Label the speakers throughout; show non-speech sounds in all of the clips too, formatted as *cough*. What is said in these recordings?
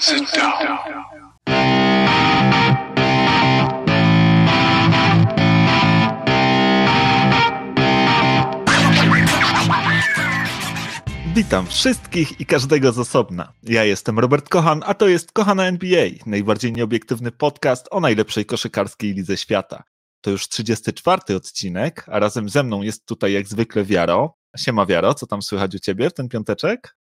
Speaker 1: Sit down.
Speaker 2: Witam wszystkich i każdego z osobna. Ja jestem Robert Kochan, a to jest Kochana NBA, najbardziej nieobiektywny podcast o najlepszej koszykarskiej lidze świata. To już 34 odcinek, a razem ze mną jest tutaj jak zwykle Wiaro. Siema Wiaro, co tam słychać u ciebie w ten piąteczek?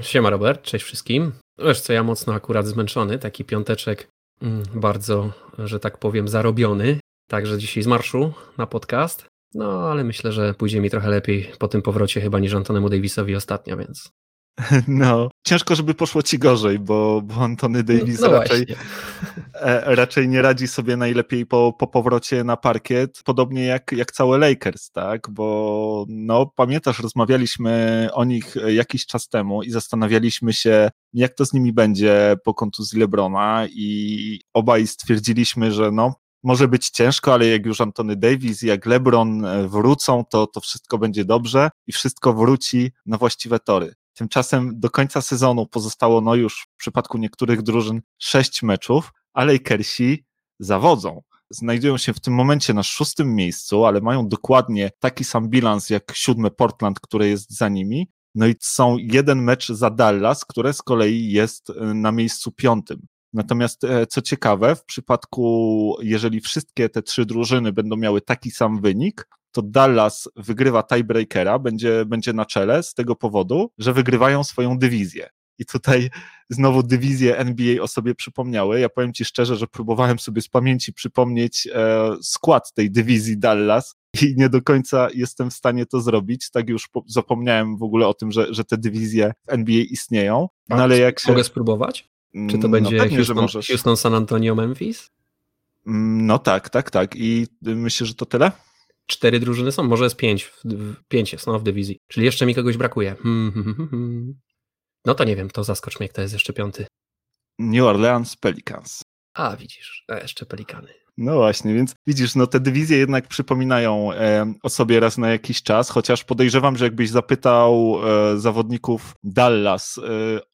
Speaker 3: Siema Robert, cześć wszystkim. Wiesz co, ja mocno akurat zmęczony, taki piąteczek mm, bardzo, że tak powiem, zarobiony. Także dzisiaj z marszu na podcast. No, ale myślę, że pójdzie mi trochę lepiej po tym powrocie chyba niż Antonemu Davisowi ostatnio, więc *laughs*
Speaker 2: No, ciężko, żeby poszło ci gorzej, bo, bo Antony Davis
Speaker 3: no, no
Speaker 2: raczej, *laughs* e, raczej nie radzi sobie najlepiej po, po powrocie na parkiet, podobnie jak, jak całe Lakers, tak? Bo no, pamiętasz, rozmawialiśmy o nich jakiś czas temu i zastanawialiśmy się, jak to z nimi będzie po kontuzji Lebrona i obaj stwierdziliśmy, że no, może być ciężko, ale jak już Antony Davis, jak LeBron wrócą, to, to wszystko będzie dobrze i wszystko wróci na właściwe tory. Tymczasem do końca sezonu pozostało no już w przypadku niektórych drużyn sześć meczów, a Lakersi zawodzą. Znajdują się w tym momencie na szóstym miejscu, ale mają dokładnie taki sam bilans jak siódme Portland, które jest za nimi. No i są jeden mecz za Dallas, które z kolei jest y, na miejscu piątym. Natomiast e, co ciekawe, w przypadku, jeżeli wszystkie te trzy drużyny będą miały taki sam wynik, to Dallas wygrywa tiebreakera, będzie, będzie na czele z tego powodu, że wygrywają swoją dywizję. I tutaj znowu dywizje NBA o sobie przypomniały. Ja powiem Ci szczerze, że próbowałem sobie z pamięci przypomnieć e, skład tej dywizji Dallas i nie do końca jestem w stanie to zrobić. Tak już po, zapomniałem w ogóle o tym, że, że te dywizje w NBA istnieją.
Speaker 3: No ale jak się... Mogę spróbować? Czy to mm, będzie no pewnie, Houston, Houston, San Antonio, Memphis?
Speaker 2: Mm, no tak, tak, tak. I myślę, że to tyle?
Speaker 3: Cztery drużyny są, może jest pięć, pięć jest no, w dywizji, czyli jeszcze mi kogoś brakuje. Hmm, hmm, hmm, no to nie wiem, to zaskocz mnie, kto jest jeszcze piąty.
Speaker 2: New Orleans Pelicans.
Speaker 3: A, widzisz, a jeszcze Pelikany.
Speaker 2: No właśnie, więc widzisz, no te dywizje jednak przypominają e, o sobie raz na jakiś czas, chociaż podejrzewam, że jakbyś zapytał e, zawodników Dallas e,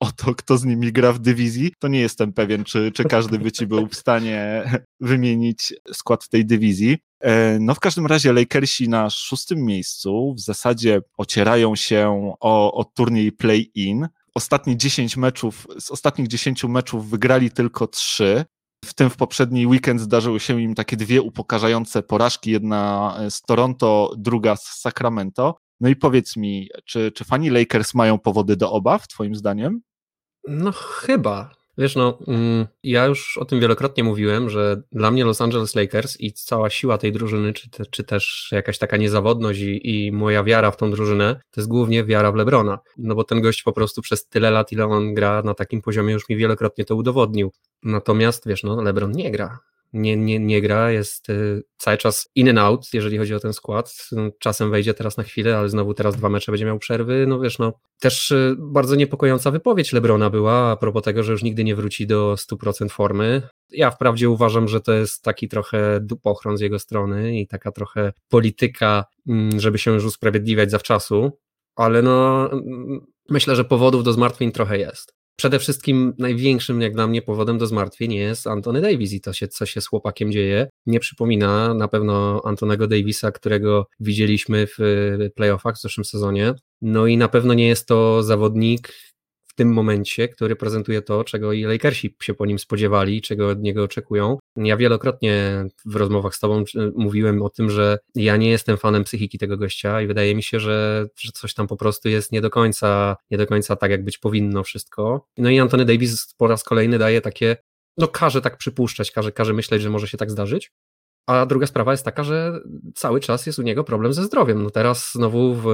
Speaker 2: o to, kto z nimi gra w dywizji, to nie jestem pewien, czy, czy każdy by ci był w stanie wymienić skład tej dywizji. E, no w każdym razie Lakersi na szóstym miejscu w zasadzie ocierają się o, o turniej play-in. Ostatnie 10 meczów, z ostatnich 10 meczów wygrali tylko 3. W tym w poprzedni weekend zdarzyły się im takie dwie upokarzające porażki, jedna z Toronto, druga z Sacramento. No i powiedz mi, czy, czy fani Lakers mają powody do obaw, twoim zdaniem?
Speaker 3: No chyba. Wiesz, no, mm, ja już o tym wielokrotnie mówiłem, że dla mnie Los Angeles Lakers i cała siła tej drużyny, czy, te, czy też jakaś taka niezawodność i, i moja wiara w tą drużynę, to jest głównie wiara w Lebrona. No bo ten gość po prostu przez tyle lat, ile on gra na takim poziomie, już mi wielokrotnie to udowodnił. Natomiast, wiesz, no, Lebron nie gra nie, nie, nie gra, jest y, cały czas in and out, jeżeli chodzi o ten skład. Czasem wejdzie teraz na chwilę, ale znowu teraz dwa mecze będzie miał przerwy. No wiesz, no też y, bardzo niepokojąca wypowiedź Lebrona była a propos tego, że już nigdy nie wróci do 100% formy. Ja wprawdzie uważam, że to jest taki trochę dupochron z jego strony i taka trochę polityka, mm, żeby się już usprawiedliwiać zawczasu, ale no mm, myślę, że powodów do zmartwień trochę jest przede wszystkim największym, jak dla mnie, powodem do zmartwień jest Antony Davis i to, się, co się z chłopakiem dzieje. Nie przypomina na pewno Antonego Davisa, którego widzieliśmy w playoffach w zeszłym sezonie. No i na pewno nie jest to zawodnik, tym momencie, który prezentuje to, czego i Lakersi się po nim spodziewali, czego od niego oczekują. Ja wielokrotnie w rozmowach z tobą mówiłem o tym, że ja nie jestem fanem psychiki tego gościa i wydaje mi się, że, że coś tam po prostu jest nie do końca, nie do końca tak, jak być powinno wszystko. No i Antony Davis po raz kolejny daje takie, no każe tak przypuszczać, każe, każe myśleć, że może się tak zdarzyć. A druga sprawa jest taka, że cały czas jest u niego problem ze zdrowiem. No teraz znowu w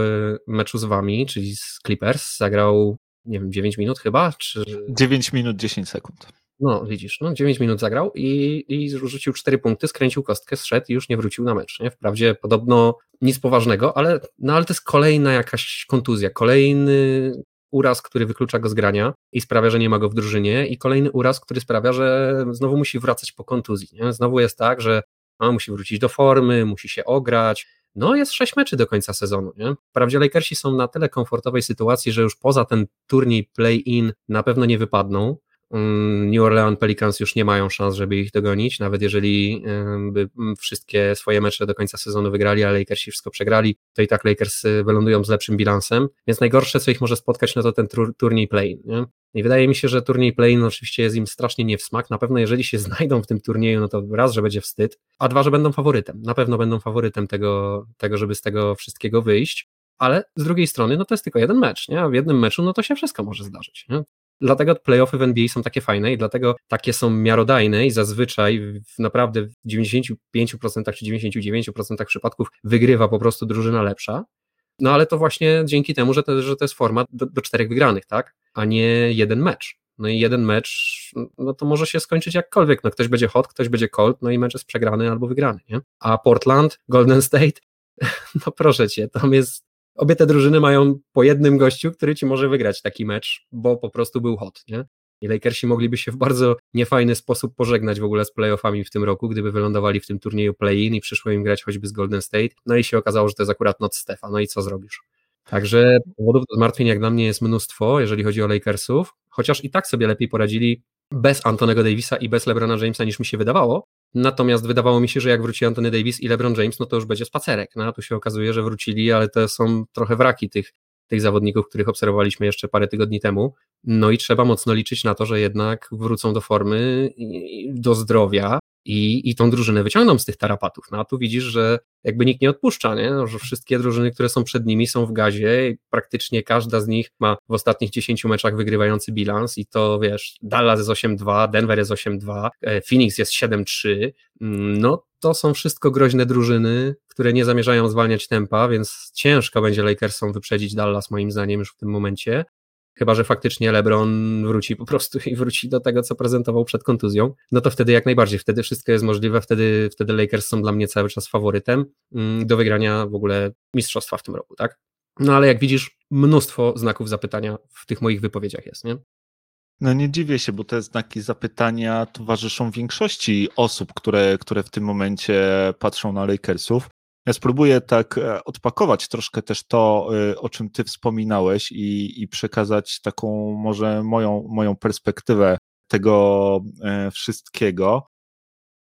Speaker 3: meczu z wami, czyli z Clippers, zagrał nie wiem, 9 minut chyba? Czy...
Speaker 2: 9 minut 10 sekund.
Speaker 3: No, widzisz, no 9 minut zagrał i, i rzucił 4 punkty, skręcił kostkę, zszedł i już nie wrócił na mecz. Nie? Wprawdzie podobno nic poważnego, ale, no, ale to jest kolejna jakaś kontuzja, kolejny uraz, który wyklucza go z grania i sprawia, że nie ma go w drużynie i kolejny uraz, który sprawia, że znowu musi wracać po kontuzji. Nie? Znowu jest tak, że a, musi wrócić do formy, musi się ograć, no jest sześć meczy do końca sezonu. Nie? Wprawdzie Lakersi są na tyle komfortowej sytuacji, że już poza ten turniej play-in na pewno nie wypadną, Mm, New Orleans Pelicans już nie mają szans, żeby ich dogonić, nawet jeżeli by wszystkie swoje mecze do końca sezonu wygrali, a Lakersi wszystko przegrali, to i tak Lakers y, wylądują z lepszym bilansem, więc najgorsze, co ich może spotkać, no to ten turniej play. Nie? I wydaje mi się, że turniej play no oczywiście jest im strasznie nie w smak. Na pewno jeżeli się *laughs* znajdą w tym turnieju, no to raz, że będzie wstyd, a dwa, że będą faworytem. Na pewno będą faworytem tego, tego żeby z tego wszystkiego wyjść. Ale z drugiej strony, no to jest tylko jeden mecz, nie? A w jednym meczu, no to się wszystko może zdarzyć. Nie? Dlatego playoffy w NBA są takie fajne i dlatego takie są miarodajne i zazwyczaj w naprawdę w 95% czy 99% przypadków wygrywa po prostu drużyna lepsza. No ale to właśnie dzięki temu, że to, że to jest format do, do czterech wygranych, tak? A nie jeden mecz. No i jeden mecz, no to może się skończyć jakkolwiek. No ktoś będzie hot, ktoś będzie cold, no i mecz jest przegrany albo wygrany, nie? A Portland, Golden State, *laughs* no proszę cię, tam jest obie te drużyny mają po jednym gościu, który ci może wygrać taki mecz, bo po prostu był hot, nie? I Lakersi mogliby się w bardzo niefajny sposób pożegnać w ogóle z playoffami w tym roku, gdyby wylądowali w tym turnieju play-in i przyszło im grać choćby z Golden State, no i się okazało, że to jest akurat not Stefa, no i co zrobisz? Także powodów do zmartwień jak dla mnie jest mnóstwo, jeżeli chodzi o Lakersów, chociaż i tak sobie lepiej poradzili bez Antonego Davisa i bez LeBrona Jamesa niż mi się wydawało, Natomiast wydawało mi się, że jak wróci Anthony Davis i LeBron James, no to już będzie spacerek. No a tu się okazuje, że wrócili, ale to są trochę wraki tych, tych zawodników, których obserwowaliśmy jeszcze parę tygodni temu. No i trzeba mocno liczyć na to, że jednak wrócą do formy, do zdrowia i, i tą drużynę wyciągną z tych tarapatów. No a tu widzisz, że jakby nikt nie odpuszcza, nie? No, że wszystkie drużyny, które są przed nimi są w gazie i praktycznie każda z nich ma w ostatnich 10 meczach wygrywający bilans i to wiesz, Dallas jest 8-2, Denver jest 8-2, e, Phoenix jest 7-3, mm, no to są wszystko groźne drużyny, które nie zamierzają zwalniać tempa, więc ciężko będzie Lakersom wyprzedzić Dallas moim zdaniem już w tym momencie. Chyba, że faktycznie LeBron wróci po prostu i wróci do tego, co prezentował przed kontuzją, no to wtedy jak najbardziej, wtedy wszystko jest możliwe, wtedy, wtedy Lakers są dla mnie cały czas faworytem mm, do wygrania w ogóle mistrzostwa w tym roku, tak? No ale jak widzisz, mnóstwo znaków zapytania w tych moich wypowiedziach jest, nie?
Speaker 2: No nie dziwię się, bo te znaki zapytania towarzyszą większości osób, które, które w tym momencie patrzą na Lakersów. Ja spróbuję tak e, odpakować troszkę też to, e, o czym ty wspominałeś i, i przekazać taką może moją, moją perspektywę tego e, wszystkiego.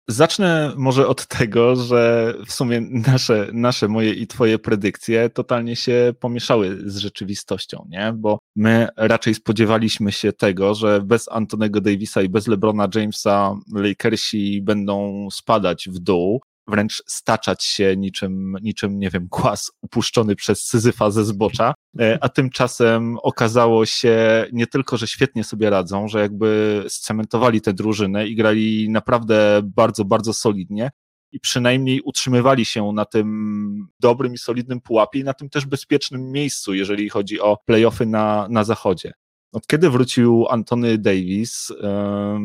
Speaker 2: Zacznę może od tego, że w sumie nasze, nasze, moje i twoje predykcje totalnie się pomieszały z rzeczywistością, nie? Bo my raczej spodziewaliśmy się tego, że bez Antonego Davisa i bez LeBrona Jamesa Lakersi będą spadać w dół, wręcz staczać się niczym, niczym, nie wiem, kłas upuszczony przez Syzyfa ze zbocza, e, a tymczasem okazało się nie tylko, że świetnie sobie radzą, że jakby scementowali tę drużynę i grali naprawdę bardzo, bardzo solidnie, i przynajmniej utrzymywali się na tym dobrym i solidnym pułapie i na tym też bezpiecznym miejscu, jeżeli chodzi o playoffy na, na zachodzie. Od kiedy wrócił Antony Davis,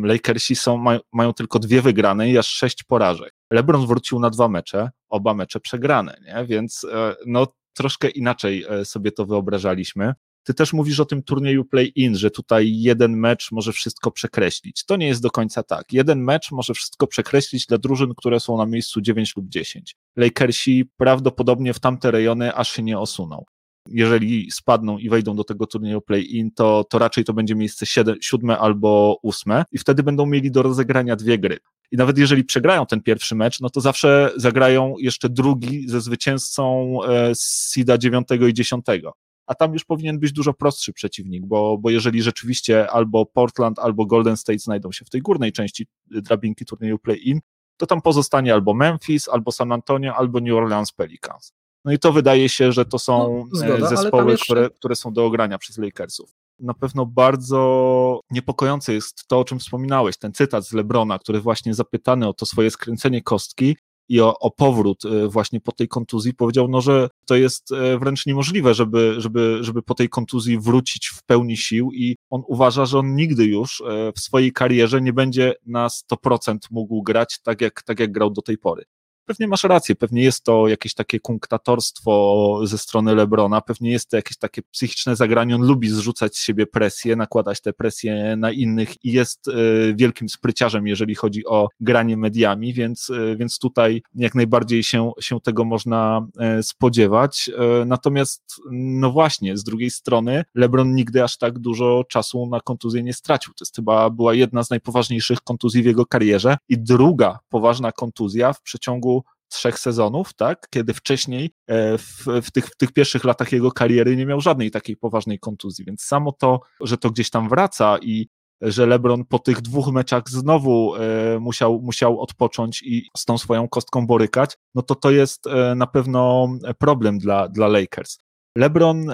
Speaker 2: Lakersi są, mają, mają tylko dwie wygrane i aż sześć porażek. LeBron wrócił na dwa mecze, oba mecze przegrane, nie? więc e, no, troszkę inaczej e, sobie to wyobrażaliśmy. Ty też mówisz o tym turnieju play-in, że tutaj jeden mecz może wszystko przekreślić. To nie jest do końca tak. Jeden mecz może wszystko przekreślić dla drużyn, które są na miejscu 9 lub 10. Lakersi prawdopodobnie w tamte rejony aż się nie osuną jeżeli spadną i wejdą do tego turnieju play-in, to, to raczej to będzie miejsce siedem, siódme albo ósme i wtedy będą mieli do rozegrania dwie gry. I nawet jeżeli przegrają ten pierwszy mecz, no to zawsze zagrają jeszcze drugi ze zwycięzcą e, z Sida dziewiątego i dziesiątego. A tam już powinien być dużo prostszy przeciwnik, bo, bo jeżeli rzeczywiście albo Portland, albo Golden State znajdą się w tej górnej części drabinki turnieju play-in, to tam pozostanie albo Memphis, albo San Antonio, albo New Orleans Pelicans. No i to wydaje się, że to są no, zgoda, zespoły, jeszcze... które, które są do ogrania przez Lakersów. Na pewno bardzo niepokojące jest to, o czym wspominałeś, ten cytat z Lebrona, który właśnie zapytany o to swoje skręcenie kostki i o, o powrót e, właśnie po tej kontuzji powiedział, no, że to jest e, wręcz niemożliwe, żeby, żeby, żeby po tej kontuzji wrócić w pełni sił i on uważa, że on nigdy już e, w swojej karierze nie będzie na 100% mógł grać tak jak, tak jak grał do tej pory. Pewnie masz rację, pewnie jest to jakieś takie kunktatorstwo ze strony Lebrona, pewnie jest to jakieś takie psychiczne zagranie, on lubi zrzucać z siebie presję, nakładać te presje na innych i jest e, wielkim spryciarzem, jeżeli chodzi o granie mediami, więc, e, więc tutaj jak najbardziej się, się tego można e, spodziewać. Natomiast, no właśnie, z drugiej strony LeBron nigdy aż tak dużo czasu na kontuzję nie stracił. To jest chyba była jedna z najpoważniejszych kontuzji w jego karierze i druga poważna kontuzja w przeciągu trzech sezonów, tak? Kiedy wcześniej e, w, w, tych, w tych pierwszych latach jego kariery nie miał żadnej takiej poważnej kontuzji, więc samo to, że to gdzieś tam wraca i że LeBron po tych dwóch meczach znowu e, musiał, musiał odpocząć i z tą swoją kostką borykać, no to to jest e, na pewno problem dla, dla Lakers. LeBron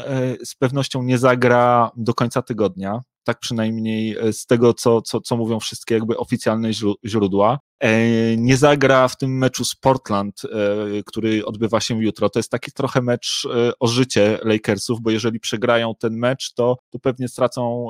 Speaker 2: z pewnością nie zagra do końca tygodnia, tak przynajmniej z tego, co, co, co mówią wszystkie jakby oficjalne źródła. E, nie zagra w tym meczu z Portland, e, który odbywa się jutro. To jest taki trochę mecz e, o życie Lakersów, bo jeżeli przegrają ten mecz, to, to pewnie stracą,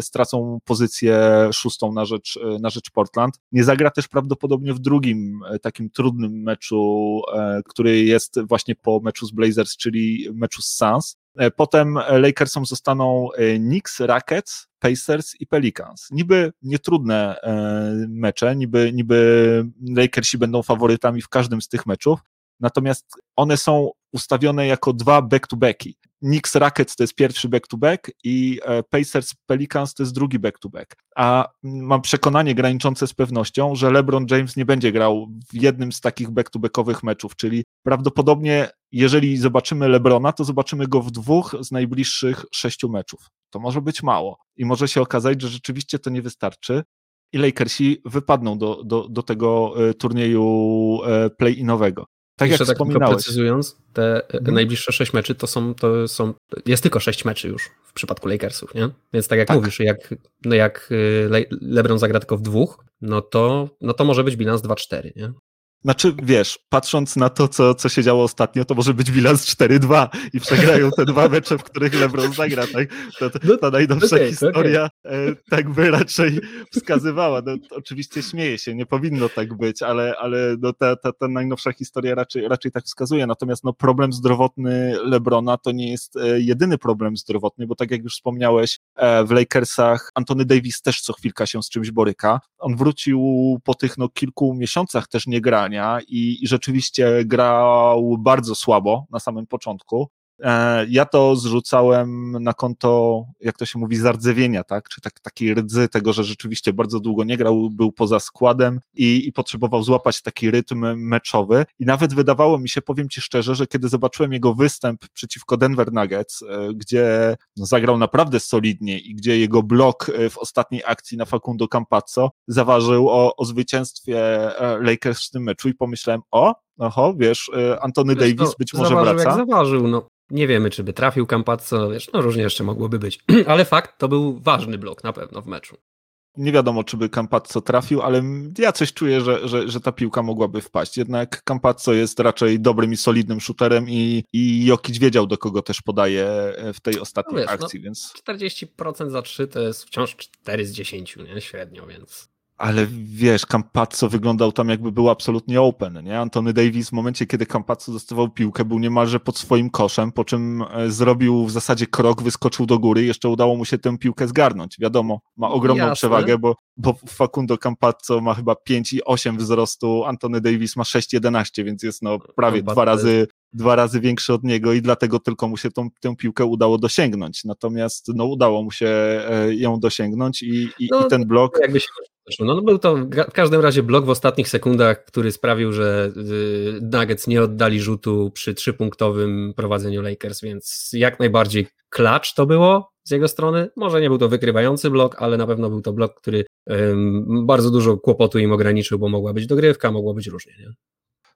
Speaker 2: stracą pozycję szóstą na rzecz, na rzecz Portland. Nie zagra też prawdopodobnie w drugim takim trudnym meczu, który jest właśnie po meczu z Blazers, czyli meczu z Suns. E, potem Lakersom zostaną e, Knicks, Rockets, Pacers i Pelicans. Niby nietrudne e, mecze, niby, niby Lakersi będą faworytami w każdym z tych meczów, natomiast one są ustawione jako dwa back-to-backi. Knicks Rockets to jest pierwszy back-to-back i Pacers Pelicans to jest drugi back-to-back. A mam przekonanie graniczące z pewnością, że LeBron James nie będzie grał w jednym z takich back-to-backowych meczów, czyli prawdopodobnie jeżeli zobaczymy LeBrona, to zobaczymy go w dwóch z najbliższych sześciu meczów. To może być mało i może się okazać, że rzeczywiście to nie wystarczy i Lakersi wypadną do, do, do tego e, turnieju e, play-inowego.
Speaker 3: Tak Jeszcze jak tak wspominałeś. precyzując, te hmm. najbliższe sześć meczy to są, to są, jest tylko sześć meczy już w przypadku Lakersów, nie? Więc tak jak tak. mówisz, jak, no jak Le LeBron zagra tylko w dwóch, no to, no to może być bilans 2-4, nie?
Speaker 2: Znaczy, wiesz, patrząc na to, co, co się działo ostatnio, to może być bilans 4-2 i przegrają te dwa mecze, w których LeBron zagra. Tak? To, to, no, ta najnowsza okay, historia okay. tak by raczej wskazywała. No, oczywiście śmieję się, nie powinno tak być, ale, ale no, ta, ta, ta najnowsza historia raczej, raczej tak wskazuje. Natomiast no, problem zdrowotny LeBrona to nie jest e, jedyny problem zdrowotny, bo tak jak już wspomniałeś, e, w Lakersach Antony Davis też co chwilka się z czymś boryka. On wrócił po tych no, kilku miesiącach też nie grania i, i rzeczywiście grał bardzo słabo na samym początku. E, ja to zrzucałem na konto, jak to się mówi, zardzewienia, tak? Czy tak, takiej rdzy tego, że rzeczywiście bardzo długo nie grał, był poza składem i, i potrzebował złapać taki rytm meczowy. I nawet wydawało mi się, powiem Ci szczerze, że kiedy zobaczyłem jego występ przeciwko Denver Nuggets, e, gdzie no, zagrał naprawdę solidnie i gdzie jego blok e, w ostatniej akcji na Facundo Campazzo zaważył o, o zwycięstwie Lakers w tym meczu i pomyślałem, o, Oho, wiesz, Antony wiesz, Davis być może
Speaker 3: zaważył
Speaker 2: wraca.
Speaker 3: Jak zaważył, no. Nie wiemy, czy by trafił Campazzo, wiesz, no różnie jeszcze mogłoby być. *clears throat* Ale fakt, to był ważny blok na pewno w meczu.
Speaker 2: Nie wiadomo, czy by Campazzo trafił, ale ja coś czuję, że, że, że ta piłka mogłaby wpaść. Jednak Campazzo jest raczej dobrym i solidnym shooterem i, i Jokic wiedział, do kogo też podaje w tej ostatniej no wiesz, akcji, no, więc...
Speaker 3: 40% za 3 to jest wciąż 4 z 10, nie? Średnio, więc
Speaker 2: ale wiesz, Campazzo wyglądał tam jakby był absolutnie open, nie? Antony Davis w momencie, kiedy Campazzo dostawał piłkę, był niemalże pod swoim koszem, po czym e, zrobił w zasadzie krok, wyskoczył do góry i jeszcze udało mu się tę piłkę zgarnąć. Wiadomo, ma ogromną Jasne. przewagę, bo, bo Facundo Campazzo ma chyba 5,8 wzrostu, Antony Davis ma 6,11, więc jest no prawie dwa razy dwa razy większy od niego i dlatego tylko mu się tą, tę piłkę udało dosięgnąć. Natomiast no, udało mu się e, ją dosięgnąć i, i, no, i ten blok.
Speaker 3: Jakby się no, no był to w każdym razie blok w ostatnich sekundach, który sprawił, że y, Nuggets nie oddali rzutu przy trzypunktowym prowadzeniu Lakers, więc jak najbardziej klacz to było z jego strony. Może nie był to wykrywający blok, ale na pewno był to blok, który bardzo dużo kłopotu im ograniczył, bo mogła być dogrywka, mogło być różnie. Nie?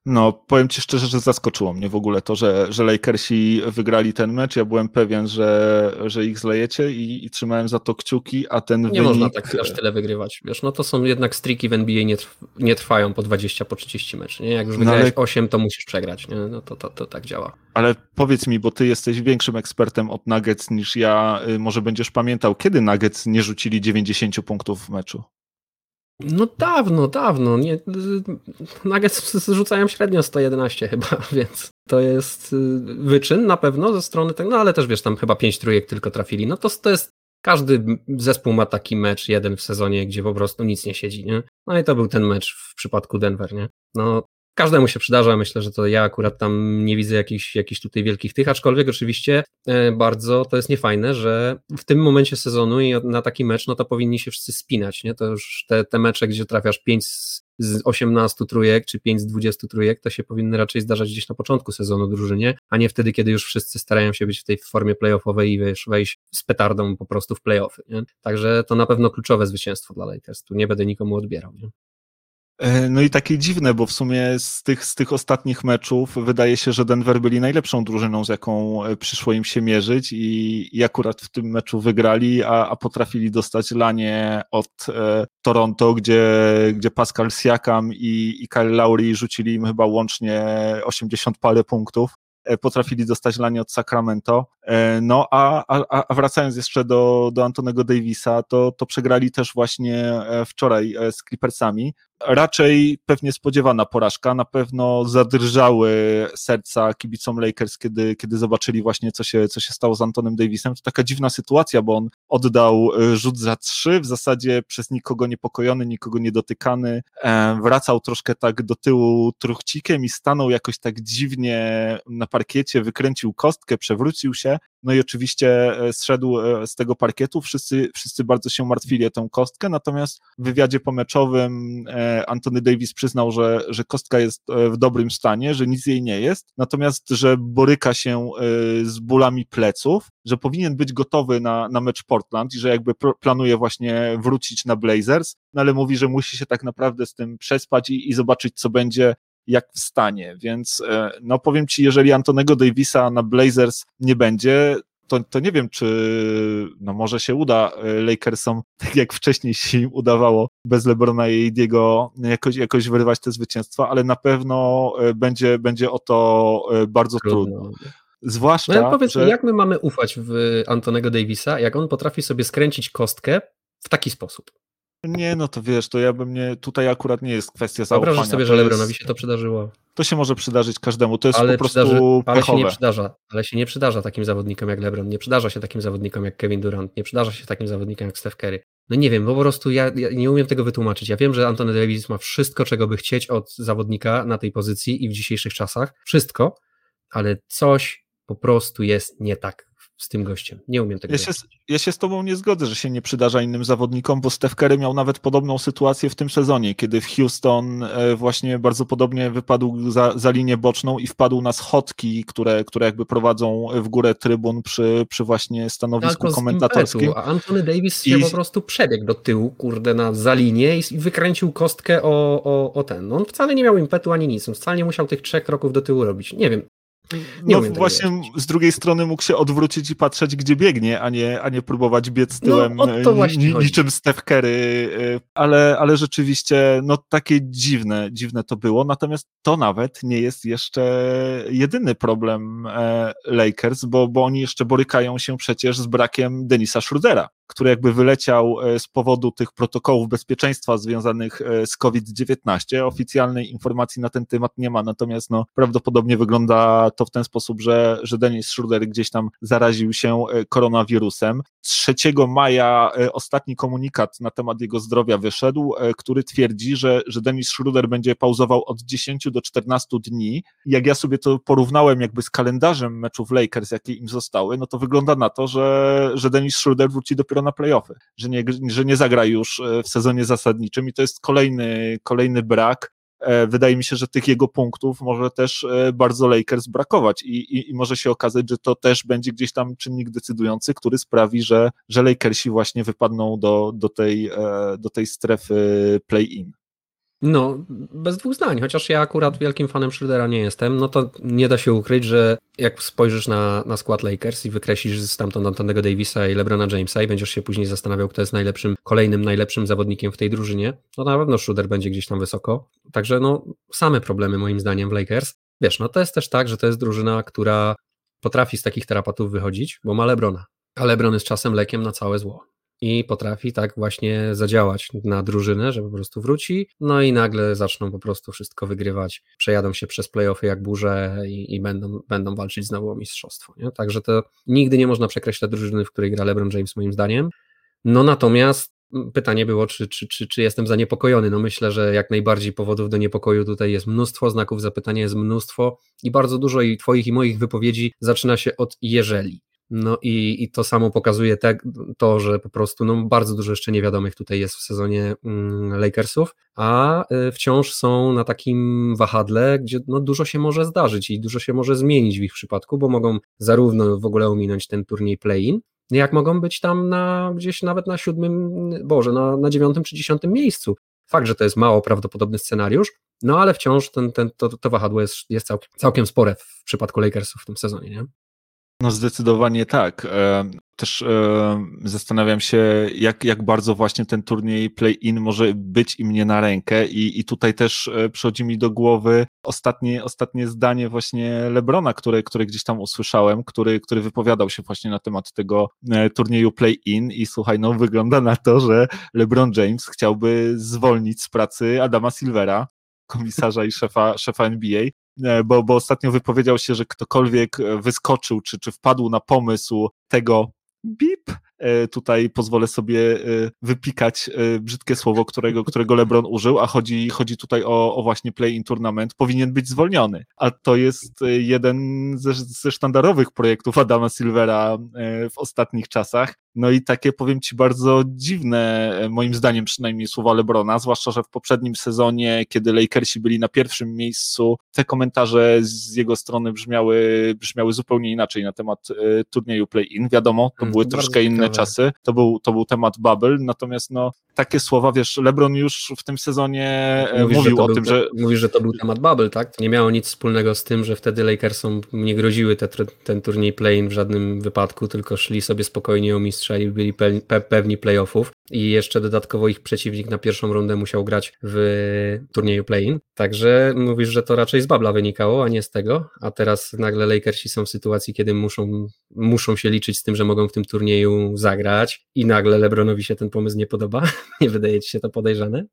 Speaker 2: No, powiem ci szczerze, że zaskoczyło mnie w ogóle to, że, że Lakersi wygrali ten mecz. Ja byłem pewien, że, że ich zlejecie i, i trzymałem za to kciuki, a ten
Speaker 3: nie
Speaker 2: wynik...
Speaker 3: można tak aż tyle wygrywać. Wiesz, no to są jednak striki w NBA nie, trw, nie trwają po 20, po 30 meczy. Nie? Jak już wygrałeś no ale... 8, to musisz przegrać. Nie? No to, to, to tak działa.
Speaker 2: Ale powiedz mi, bo ty jesteś większym ekspertem od Nuggets niż ja, y, może będziesz pamiętał, kiedy Nuggets nie rzucili 90 punktów w meczu?
Speaker 3: No dawno, dawno. Nie, Nuggets średnio 111 chyba, *laughs* więc to jest y, wyczyn na pewno ze strony tego, no ale też wiesz, tam chyba 5 trójek tylko trafili. No to, to jest, każdy zespół ma taki mecz jeden w sezonie, gdzie po prostu nic nie siedzi, nie? No i to był ten mecz w przypadku Denver, nie? No każdemu się przydarza. Myślę, że to ja akurat tam nie widzę jakichś, jakichś tutaj wielkich tych, aczkolwiek oczywiście e, bardzo to jest niefajne, że w tym momencie sezonu i na taki mecz, no to powinni się wszyscy spinać, nie? To już te, te mecze, gdzie trafiasz 5 z 18 trójek, czy 5 z 20 trójek, to się powinny raczej zdarzać gdzieś na początku sezonu drużynie, a nie wtedy, kiedy już wszyscy starają się być w tej formie playoffowej i wiesz, wejść z petardą po prostu w playoffy, nie? Także to na pewno kluczowe zwycięstwo dla Lakers, tu nie będę nikomu odbierał, nie?
Speaker 2: E, no i takie dziwne, bo w sumie z tych, z tych ostatnich meczów wydaje się, że Denver byli najlepszą drużyną, z jaką e, przyszło im się mierzyć i, i akurat w tym meczu wygrali, a, a potrafili dostać lanie od e, Toronto, gdzie, gdzie Pascal Siakam i, i Kyle Lowry rzucili im chyba łącznie 80 parę punktów. E, potrafili dostać lanie od Sacramento. No a, a, a wracając jeszcze do, do Antonego Davisa, to, to przegrali też właśnie wczoraj z Clippersami. Raczej pewnie spodziewana porażka, na pewno zadrżały serca kibicom Lakers, kiedy, kiedy zobaczyli właśnie, co się, co się stało z Antonem Davisem. To taka dziwna sytuacja, bo on oddał rzut za trzy, w zasadzie przez nikogo niepokojony, nikogo niedotykany, wracał troszkę tak do tyłu truchcikiem i stanął jakoś tak dziwnie na parkiecie, wykręcił kostkę, przewrócił się, no i oczywiście e, zszedł e, z tego parkietu, wszyscy, wszyscy bardzo się martwili o tę kostkę, natomiast w wywiadzie pomeczowym e, Antony Davis przyznał, że, że kostka jest w dobrym stanie, że nic jej nie jest, natomiast, że boryka się z bólami pleców, że powinien być gotowy na, na mecz Portland i że jakby planuje właśnie wrócić na Blazers, no ale mówi, że musi się tak naprawdę z tym przespać i, i zobaczyć, co będzie jak wstanie, więc e, no powiem Ci, jeżeli Antonego Davisa na Blazers nie będzie, to, to nie wiem, czy no może się uda e, Lakersom, *laughs* tak jak wcześniej się im udawało bez LeBrona i Diego jakoś, jakoś wyrywać te zwycięstwa, ale na pewno e, będzie, będzie o to bardzo trudno. trudno. Zwłaszcza,
Speaker 3: no powiedz że... jak my mamy ufać w Antonego Davisa, jak on potrafi sobie skręcić kostkę w taki sposób?
Speaker 2: Nie, no to wiesz, to ja bym nie, tutaj akurat nie jest kwestia zaufania.
Speaker 3: Wyobrażasz sobie, że Lebronowi się to przydarzyło.
Speaker 2: To się może przydarzyć każdemu, to jest ale po prostu przydarzy,
Speaker 3: Ale się nie przydarza, ale się nie przydarza takim zawodnikom jak Lebron, nie przydarza się takim zawodnikom jak Kevin Durant, nie przydarza się takim zawodnikom jak Steph Curry. No nie wiem, bo po prostu ja, ja nie umiem tego wytłumaczyć. Ja wiem, że Antony Davis ma wszystko, czego by chcieć od zawodnika na tej pozycji i w dzisiejszych czasach, wszystko, ale coś po prostu jest nie tak z tym gościem. Nie umiem tego
Speaker 2: ja się, ja się z tobą nie zgodzę, że się nie przydarza innym zawodnikom, bo Steph Curry miał nawet podobną sytuację w tym sezonie, kiedy w Houston e, właśnie bardzo podobnie wypadł za, za linię boczną i wpadł na schodki, które, które jakby prowadzą w górę trybun przy, przy właśnie stanowisku komentatorskim.
Speaker 3: a Anthony Davis I... się po prostu przebiegł do tyłu, kurde, na za linię i wykręcił kostkę o, o, o ten. On wcale nie miał impetu ani nic, on wcale nie musiał tych trzech kroków do tyłu robić. Nie wiem,
Speaker 2: nie no właśnie z drugiej strony mógł się odwrócić i patrzeć, gdzie biegnie, a nie, a nie próbować biec no, tyłem no, niczym Steph Curry, y, ale, ale rzeczywiście no takie dziwne, dziwne to było, natomiast to nawet nie jest jeszcze jedyny problem e, Lakers, bo, bo oni jeszcze borykają się przecież z brakiem Denisa Schrudera, który jakby wyleciał e, z powodu tych protokołów bezpieczeństwa związanych e, z COVID-19. Oficjalnej informacji na ten temat nie ma, natomiast no, prawdopodobnie wygląda to w ten sposób, że, że Denis Schroeder gdzieś tam zaraził się e, koronawirusem. 3 maja ostatni komunikat na temat jego zdrowia wyszedł, który twierdzi, że, że Denis Schroeder będzie pauzował od 10 do 14 dni. Jak ja sobie to porównałem jakby z kalendarzem meczów Lakers, jakie im zostały, no to wygląda na to, że, że Denis Schroeder wróci dopiero dopiero na playoffy, że nie, że nie zagra już e, w sezonie zasadniczym i to jest kolejny, kolejny brak. E, wydaje mi się, że tych jego punktów może też e, bardzo Lakers brakować i, i, i może się okazać, że to też będzie gdzieś tam czynnik decydujący, który sprawi, że, że Lakersi właśnie wypadną do, do, tej, do tej strefy play-in.
Speaker 3: No, bez dwóch zdań, chociaż ja akurat wielkim fanem Schroedera nie jestem, no to nie da się ukryć, że jak spojrzysz na, na skład Lakers i wykreślisz stamtąd Antonego Davisa i LeBrona Jamesa i będziesz się później zastanawiał, kto jest najlepszym, kolejnym najlepszym zawodnikiem w tej drużynie, no na pewno Schroeder będzie gdzieś tam wysoko. Także no, same problemy moim zdaniem w Lakers. Wiesz, no to jest też tak, że to jest drużyna, która potrafi z takich terapatów wychodzić, bo ma LeBrona. A LeBron jest czasem lekiem na całe zło. I potrafi tak właśnie zadziałać na drużynę, że po prostu wróci, no i nagle zaczną po prostu wszystko wygrywać, przejadą się przez playoffy jak burze i, i będą, będą walczyć znowu o mistrzostwo. Nie? Także to nigdy nie można przekreślać drużyny, w której gra LeBron James moim zdaniem. No natomiast pytanie było, czy, czy, czy, czy jestem zaniepokojony. No myślę, że jak najbardziej powodów do niepokoju tutaj jest mnóstwo, znaków zapytania jest mnóstwo i bardzo dużo i Twoich i moich wypowiedzi zaczyna się od jeżeli. No i, i to samo pokazuje te, to, że po prostu no, bardzo dużo jeszcze niewiadomych tutaj jest w sezonie mm, Lakersów, a y, wciąż są na takim wahadle, gdzie no, dużo się może zdarzyć i dużo się może zmienić w ich przypadku, bo mogą zarówno w ogóle ominąć ten turniej play-in, jak mogą być tam na gdzieś nawet na siódmym, Boże, na, na dziewiątym czy dziesiątym miejscu. Fakt, że to jest mało prawdopodobny scenariusz, no ale wciąż ten, ten, to, to wahadło jest, jest całkiem, całkiem spore w przypadku Lakersów w tym sezonie, nie?
Speaker 2: No zdecydowanie tak. E, też e, zastanawiam się, jak, jak bardzo właśnie ten turniej play-in może być im nie na rękę. I, i tutaj też e, przychodzi mi do głowy ostatnie, ostatnie zdanie właśnie Lebrona, które, które gdzieś tam usłyszałem, który, który wypowiadał się właśnie na temat tego turnieju play-in. I słuchaj, no wygląda na to, że LeBron James chciałby zwolnić z pracy Adama Silvera, komisarza i szefa, szefa NBA, bo, bo ostatnio wypowiedział się, że ktokolwiek e, wyskoczył, czy, czy wpadł na pomysł tego bip, e, tutaj pozwolę sobie wypikać brzydkie słowo, którego, którego LeBron użył, a chodzi, chodzi tutaj o, o właśnie play-in tournament, powinien być zwolniony. A to jest jeden ze, ze sztandarowych projektów Adama Silvera w ostatnich czasach. No i takie, powiem Ci, bardzo dziwne, e, moim zdaniem przynajmniej, słowa Lebrona, zwłaszcza, że w poprzednim sezonie, kiedy Lakersi byli na pierwszym miejscu, te komentarze z jego strony brzmiały, brzmiały zupełnie inaczej na temat e, turnieju play-in. Wiadomo, to mm, były troszkę inne ciekawe. czasy, to był, to był temat bubble, natomiast no, takie słowa, wiesz, Lebron już w tym sezonie e, mówisz, mówił o tym, że...
Speaker 3: Mówisz, że to był temat bubble, tak? Nie miało nic wspólnego z tym, że wtedy Lakersom nie groziły te, ten turniej play-in w żadnym wypadku, tylko szli sobie spokojnie o mistrz i byli pewni playoffów i jeszcze dodatkowo ich przeciwnik na pierwszą rundę musiał grać w turnieju play-in. Także mówisz, że to raczej z babla wynikało, a nie z tego, a teraz nagle Lakersi są w sytuacji, kiedy muszą, muszą się liczyć z tym, że mogą w tym turnieju zagrać i nagle LeBronowi się ten pomysł nie podoba. *laughs* nie wydaje ci się to podejrzane?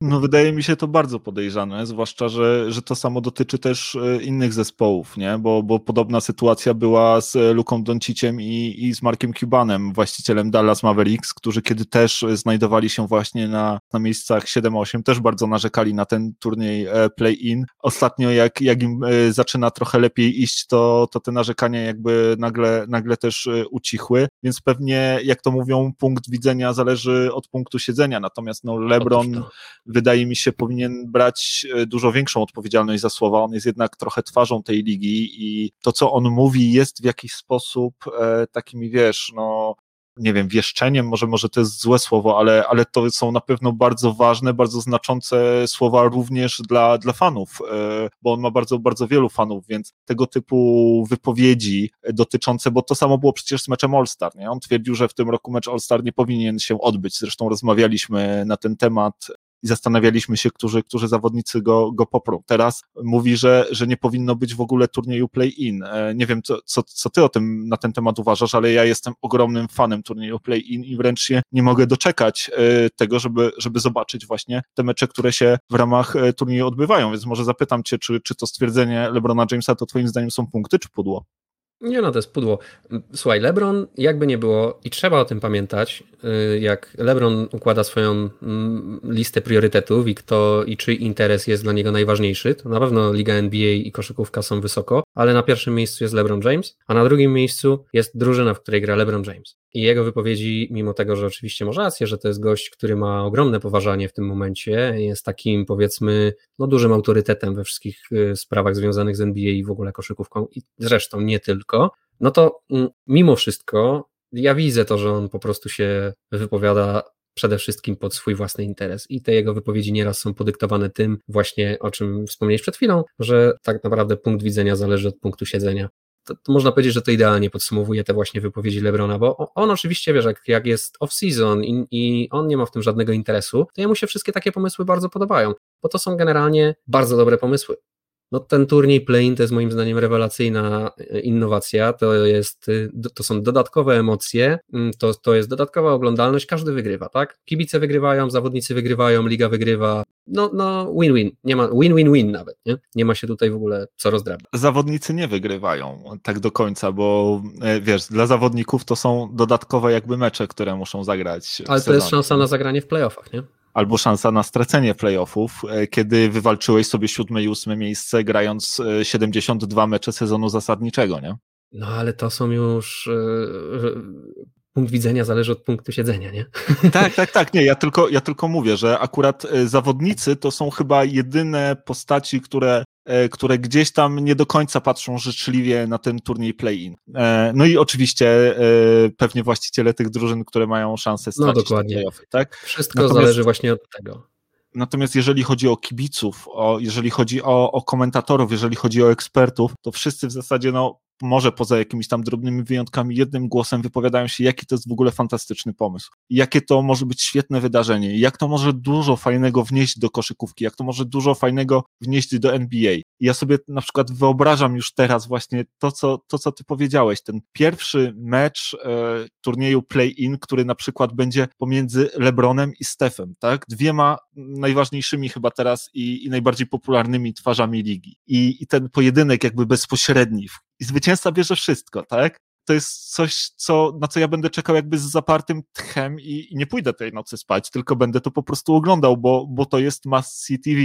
Speaker 2: No wydaje mi się to bardzo podejrzane, zwłaszcza, że, że to samo dotyczy też e, innych zespołów, nie? Bo, bo podobna sytuacja była z Luką Donciciem i, i z Markiem Cubanem, właścicielem Dallas Mavericks, którzy kiedy też znajdowali się właśnie na, na miejscach 7-8, też bardzo narzekali na ten turniej e, play-in. Ostatnio jak, jak im e, zaczyna trochę lepiej iść, to, to te narzekania jakby nagle, nagle też ucichły, więc pewnie, jak to mówią, punkt widzenia zależy od punktu siedzenia, natomiast no LeBron wydaje mi się, powinien brać e, dużo większą odpowiedzialność za słowa. On jest jednak trochę twarzą tej ligi i to, co on mówi, jest w jakiś sposób e, takimi, wiesz, no, nie wiem, wieszczeniem, może, może to jest złe słowo, ale, ale to są na pewno bardzo ważne, bardzo znaczące słowa również dla, dla fanów, e, bo on ma bardzo, bardzo wielu fanów, więc tego typu wypowiedzi dotyczące, bo to samo było przecież z meczem All-Star, nie? On twierdził, że w tym roku mecz All-Star nie powinien się odbyć, zresztą rozmawialiśmy na ten temat i zastanawialiśmy się, którzy, którzy zawodnicy go, go poprą. Teraz mówi, że, że nie powinno być w ogóle turnieju play-in. E, nie wiem, co, co, co ty o tym na ten temat uważasz, ale ja jestem ogromnym fanem turnieju play-in i wręcz się nie mogę doczekać e, tego, żeby, żeby zobaczyć właśnie te mecze, które się w ramach e, turnieju odbywają. Więc może zapytam cię, czy, czy to stwierdzenie LeBrona Jamesa to twoim zdaniem są punkty czy pudło?
Speaker 3: Nie no, to jest pudło. Słuchaj, LeBron, jakby nie było, i trzeba o tym pamiętać, y, jak LeBron układa swoją mm, listę priorytetów i kto i czyj interes jest dla niego najważniejszy, to na pewno Liga NBA i koszykówka są wysoko, ale na pierwszym miejscu jest LeBron James, a na drugim miejscu jest drużyna, w której gra LeBron James. I jego wypowiedzi, mimo tego, że oczywiście ma rację, że to jest gość, który ma ogromne poważanie w tym momencie, jest takim powiedzmy no, dużym autorytetem we wszystkich y, sprawach związanych z NBA i w ogóle koszykówką, i zresztą nie tylko, no to mm, mimo wszystko ja widzę to, że on po prostu się wypowiada przede wszystkim pod swój własny interes. I te jego wypowiedzi nieraz są podyktowane tym, właśnie o czym wspomniałeś przed chwilą, że tak naprawdę punkt widzenia zależy od punktu siedzenia to, to, można powiedzieć, że to idealnie podsumowuje te właśnie wypowiedzi Lebrona, bo on, oczywiście, wiesz, jak, jak jest off-season i, i, on nie ma w tym żadnego interesu, to jemu się wszystkie takie pomysły bardzo podobają, bo to są generalnie bardzo dobre pomysły. No ten turniej play-in to jest moim zdaniem rewelacyjna e, innowacja, to jest, y, to są dodatkowe emocje, mm, to, to jest dodatkowa oglądalność, każdy wygrywa, tak? Kibice wygrywają, zawodnicy wygrywają, liga wygrywa, no, no win-win, nie ma win-win-win nawet, nie? Nie ma się tutaj w ogóle co rozdrabniać.
Speaker 2: Zawodnicy nie wygrywają tak do końca, bo e, wiesz, dla zawodników to są dodatkowe jakby mecze, które muszą zagrać.
Speaker 3: Ale to jest szansa na zagranie w playoffach, nie?
Speaker 2: Albo szansa na stracenie playoffów, e, kiedy wywalczyłeś sobie siódme i ósme miejsce, grając 72 e, mecze sezonu zasadniczego, nie?
Speaker 3: No ale to są już yy, punkt widzenia zależy od punktu siedzenia, nie? *laughs*
Speaker 2: Tak, tak, tak. Nie, ja tylko, ja tylko mówię, że akurat zawodnicy to są chyba jedyne postaci, które E, które gdzieś tam nie do końca patrzą życzliwie na ten turniej play-in. E, no i oczywiście e, pewnie właściciele tych drużyn, które mają szansę
Speaker 3: stracić no, dokładnie.
Speaker 2: tak?
Speaker 3: Wszystko Natomiast, zależy właśnie od tego.
Speaker 2: Natomiast jeżeli chodzi o kibiców, o, jeżeli chodzi o, o komentatorów, jeżeli chodzi o ekspertów, to wszyscy w zasadzie no, może poza jakimiś tam drobnymi wyjątkami, jednym głosem wypowiadają się, jaki to jest w ogóle fantastyczny pomysł, jakie to może być świetne wydarzenie, jak to może dużo fajnego wnieść do koszykówki, jak to może dużo fajnego wnieść do NBA. Ja sobie na przykład wyobrażam już teraz właśnie to, co, to, co ty powiedziałeś, ten pierwszy mecz e, turnieju play-in, który na przykład będzie pomiędzy LeBronem i Stephem, tak? Dwiema najważniejszymi chyba teraz i, i najbardziej popularnymi twarzami ligi. I, I ten pojedynek jakby bezpośredni, i zwycięzca bierze wszystko, tak? To jest coś, co, na co ja będę czekał jakby z zapartym tchem i, i nie pójdę tej nocy spać, tylko będę to po prostu oglądał, bo, bo to jest must see TV.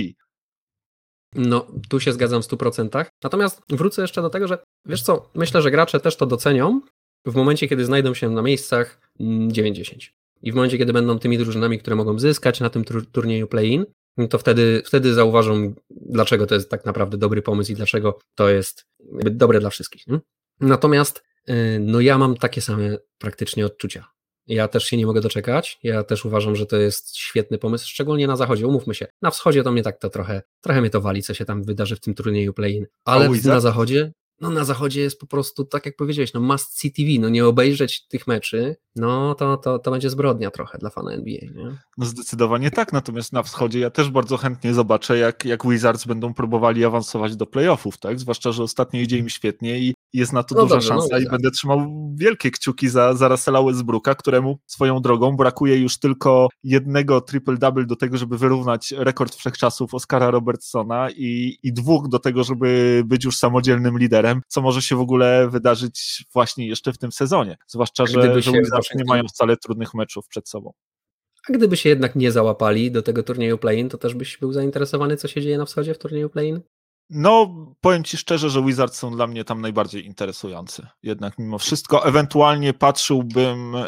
Speaker 3: No, tu się zgadzam w 100%. Natomiast wrócę jeszcze do tego, że wiesz co, myślę, że gracze też to docenią w momencie, kiedy znajdą się na miejscach 9-10. Mm, I w momencie, kiedy będą tymi drużynami, które mogą zyskać na tym turnieju play-in, to wtedy, wtedy zauważą, dlaczego to jest tak naprawdę dobry pomysł i dlaczego to jest dobre dla wszystkich. Nie? Natomiast y, no ja mam takie same praktycznie odczucia. Ja też się nie mogę doczekać. Ja też uważam, że to jest świetny pomysł, szczególnie na zachodzie. Umówmy się. Na wschodzie to mnie tak to trochę, trochę mnie to wali, co się tam wydarzy w tym turnieju play-in. Ale na zachodzie, no na zachodzie jest po prostu, tak jak powiedziałeś, no must see TV, no nie obejrzeć tych meczy, no to, to, to będzie zbrodnia trochę dla fana NBA, nie?
Speaker 2: No zdecydowanie tak, natomiast na wschodzie ja też bardzo chętnie zobaczę, jak, jak Wizards będą próbowali awansować do playoffów, tak? Zwłaszcza, że ostatnio idzie im świetnie i jest na to no duża dobrze, no szansa no, i będę trzymał wielkie kciuki za, za Russella Westbrooka, któremu swoją drogą brakuje już tylko jednego triple-double do tego, żeby wyrównać rekord wszechczasów Oscara Robertsona i, i dwóch do tego, żeby być już samodzielnym liderem, co może się w ogóle wydarzyć właśnie jeszcze w tym sezonie. Zwłaszcza, że, że Wizards nie mają wcale trudnych meczów przed sobą.
Speaker 3: A gdyby się jednak nie załapali do tego turnieju play-in, to też byś był zainteresowany, co się dzieje na wschodzie w turnieju play-in?
Speaker 2: No, powiem Ci szczerze, że Wizards są dla mnie tam najbardziej interesujący. Jednak mimo wszystko, ewentualnie patrzyłbym, e,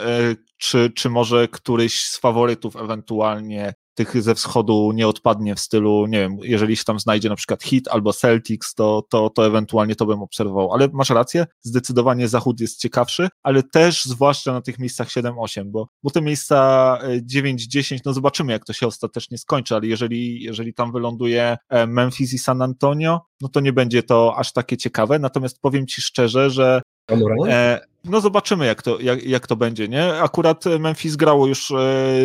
Speaker 2: czy, czy może któryś z faworytów ewentualnie tych ze wschodu nie odpadnie w stylu, nie wiem, jeżeli się tam znajdzie na przykład Hit albo Celtics, to, to, to ewentualnie to bym obserwował. Ale masz rację, zdecydowanie zachód jest ciekawszy, ale też zwłaszcza na tych miejscach 7-8, bo, bo te miejsca 9-10, e, no zobaczymy jak to się ostatecznie skończy, ale jeżeli, jeżeli tam wyląduje e, Memphis i San Antonio, no to nie będzie to aż takie ciekawe. Natomiast powiem Ci szczerze, że E, no zobaczymy, jak to, jak, jak to będzie, nie? Akurat Memphis grało już e,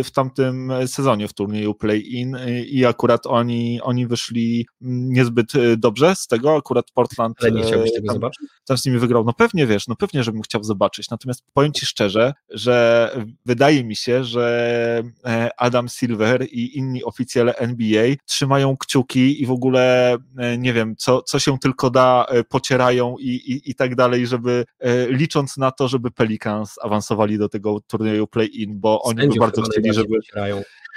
Speaker 2: w tamtym sezonie w turnieju play-in i akurat oni, oni wyszli niezbyt e, dobrze z tego, akurat Portland
Speaker 3: Ale nie chciałbyś tego tam, zobaczyć?
Speaker 2: Tam z nimi wygrał. No pewnie, wiesz, no pewnie, żebym chciał zobaczyć, natomiast powiem Ci szczerze, że wydaje mi się, że Adam Silver i inni oficjele NBA trzymają kciuki i w ogóle, nie wiem, co, co się tylko da, pocierają i, i, i tak dalej, żeby E, licząc na to, żeby Pelicans awansowali do tego turnieju play-in, bo oni by bardzo chcieli, żeby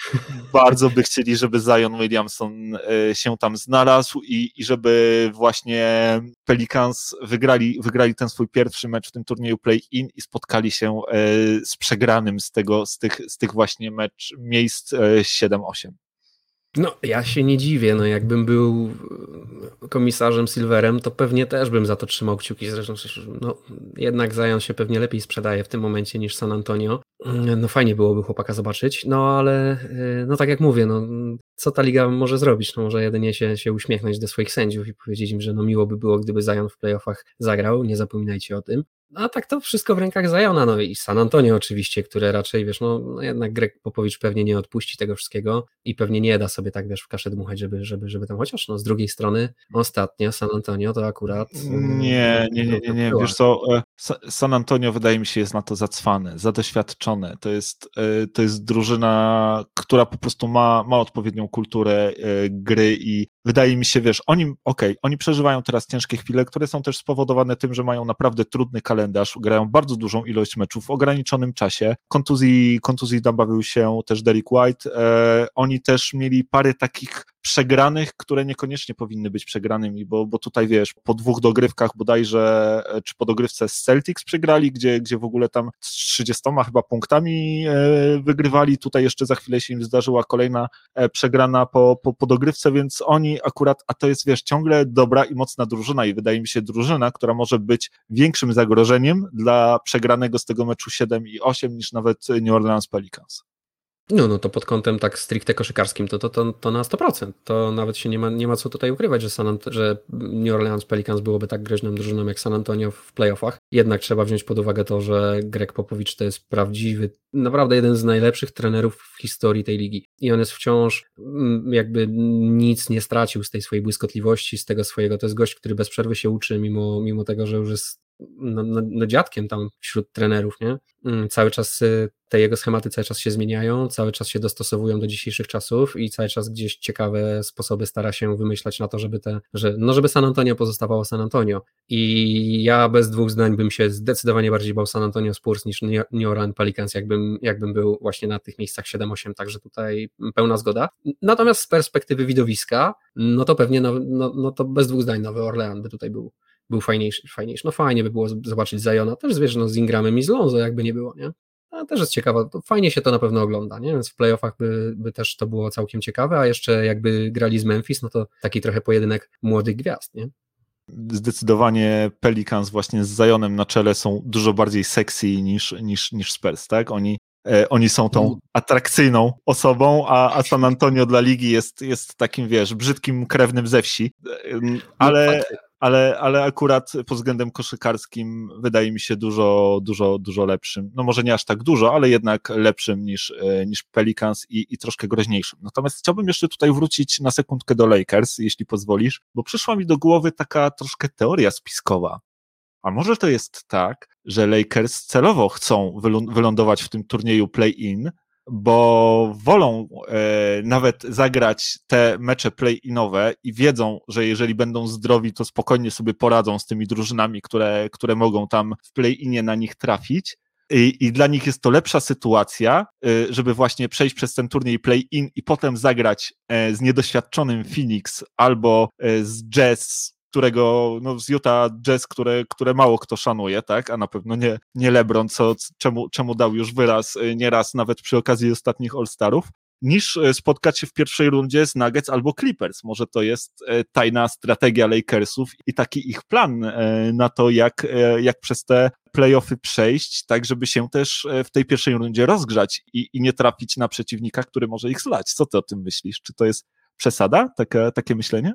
Speaker 2: *laughs* bardzo by chcieli, żeby Zion Williamson e, się tam znalazł i, i żeby właśnie Pelicans wygrali, wygrali ten swój pierwszy mecz w tym turnieju play-in i spotkali się e, z przegranym z tego, z tych, z tych właśnie mecz miejsc 7-8.
Speaker 3: No, ja się nie dziwię. No, jakbym był komisarzem Silverem, to pewnie też bym za to trzymał kciuki. Zresztą, no, jednak Zion się pewnie lepiej sprzedaje w tym momencie niż San Antonio. No, fajnie byłoby chłopaka zobaczyć, no ale, y, no tak jak mówię, no, co ta liga może zrobić? No, może jedynie się, się uśmiechnąć do swoich sędziów i powiedzieć im, że no miło by było, gdyby Zion w playoffach zagrał. Nie zapominajcie o tym. A tak to wszystko w rękach Zajona, no i San Antonio oczywiście, które raczej, wiesz, no, no jednak Greg Popowicz pewnie nie odpuści tego wszystkiego i pewnie nie da sobie tak, wiesz, w kaszę dmuchać, żeby, żeby, żeby tam, chociaż no z drugiej strony ostatnio San Antonio to akurat...
Speaker 2: Nie, nie, nie, nie, nie. wiesz co, e, San Antonio wydaje mi się jest na to zacwane, zadoświadczone, to jest, e, to jest drużyna, która po prostu ma, ma odpowiednią kulturę e, gry i wydaje mi się, wiesz, oni, okej, okay, oni przeżywają teraz ciężkie chwile, które są też spowodowane tym, że mają naprawdę trudny kalendarz, grają bardzo dużą ilość meczów w ograniczonym czasie, kontuzji, kontuzji dobawił się też Derek White, e, oni też mieli parę takich przegranych, które niekoniecznie powinny być przegranymi, bo, bo tutaj wiesz, po dwóch dogrywkach bodajże, e, czy po dogrywce z Celtics przegrali, gdzie, gdzie w ogóle tam z 30 chyba punktami e, wygrywali, tutaj jeszcze za chwilę się im zdarzyła kolejna e, przegrana po, po, po dogrywce, więc oni akurat, a to jest wiesz, ciągle dobra i mocna drużyna i wydaje mi się drużyna, która może być większym zagrożeniem dla przegranego z tego meczu 7 i 8 niż nawet New Orleans Pelicans.
Speaker 3: No, no to pod kątem tak stricte koszykarskim to, to, to, to na 100%. To nawet się nie ma, nie ma co tutaj ukrywać, że, San że New Orleans Pelicans byłoby tak groźną drużyną jak San Antonio w playoffach. Jednak trzeba wziąć pod uwagę to, że Greg Popowicz to jest prawdziwy, naprawdę jeden z najlepszych trenerów w historii tej ligi. I on jest wciąż mm, jakby nic nie stracił z tej swojej błyskotliwości, z tego swojego. To jest gość, który bez przerwy się uczy, mimo, mimo tego, że już jest no, no, no, dziadkiem tam wśród trenerów, nie? Mm, cały czas y, te jego schematy cały czas się zmieniają, cały czas się dostosowują do dzisiejszych czasów i cały czas gdzieś ciekawe sposoby stara się wymyślać na to, żeby te, że, no żeby San Antonio pozostawało San Antonio. I ja bez dwóch zdań bym się zdecydowanie bardziej bał San Antonio Spurs niż New Orleans Pelicans, jakbym, jakbym był właśnie na tych miejscach 7-8, także tutaj pełna zgoda. Natomiast z perspektywy widowiska, no to pewnie, no, no, no to bez dwóch zdań Nowy Orlean by tutaj był był fajniejszy, fajniejszy. No fajnie by było zobaczyć Zajona, też wiesz, no z Ingramem i z Lonzo jakby nie było, nie? A też jest ciekawe, fajnie się to na pewno ogląda, nie? Więc w playoffach by, by też to było całkiem ciekawe, a jeszcze jakby grali z Memphis, no to taki trochę pojedynek młodych gwiazd, nie?
Speaker 2: Zdecydowanie Pelicans właśnie z Zajonem na czele są dużo bardziej sexy niż, niż, niż Spurs, tak? Oni e, oni są tą mm. atrakcyjną osobą, a, a San Antonio dla ligi jest, jest takim, wiesz, brzydkim krewnym ze wsi. E, no ale, ale, ale akurat pod względem koszykarskim wydaje mi się dużo, dużo, dużo lepszym. No może nie aż tak dużo, ale jednak lepszym niż, e, niż Pelicans i, i troszkę groźniejszym. Natomiast chciałbym jeszcze tutaj wrócić na sekundkę do Lakers, jeśli pozwolisz, bo przyszła mi do głowy taka troszkę teoria spiskowa. A może to jest tak, że Lakers celowo chcą wylądować w tym turnieju play-in, bo wolą e, nawet zagrać te mecze play-inowe i wiedzą, że jeżeli będą zdrowi, to spokojnie sobie poradzą z tymi drużynami, które, które mogą tam w play-inie na nich trafić. I, I, dla nich jest to lepsza sytuacja, e, żeby właśnie przejść przez ten turniej play-in i potem zagrać e, z niedoświadczonym Phoenix albo z Jazz którego, no z Utah Jazz, które, które mało kto szanuje, tak, a na pewno nie, nie LeBron, co, czemu, czemu dał już wyraz y, nieraz nawet przy okazji ostatnich All-Starów, niż y, spotkać się w pierwszej rundzie z Nuggets albo Clippers. Może to jest y, tajna strategia Lakersów i taki ich plan na to, jak, jak przez te playoffy przejść, tak żeby się też w tej pierwszej rundzie rozgrzać i, i nie trafić na przeciwnika, który może ich zlać. Co ty o tym myślisz? Czy to jest przesada, takie, takie myślenie?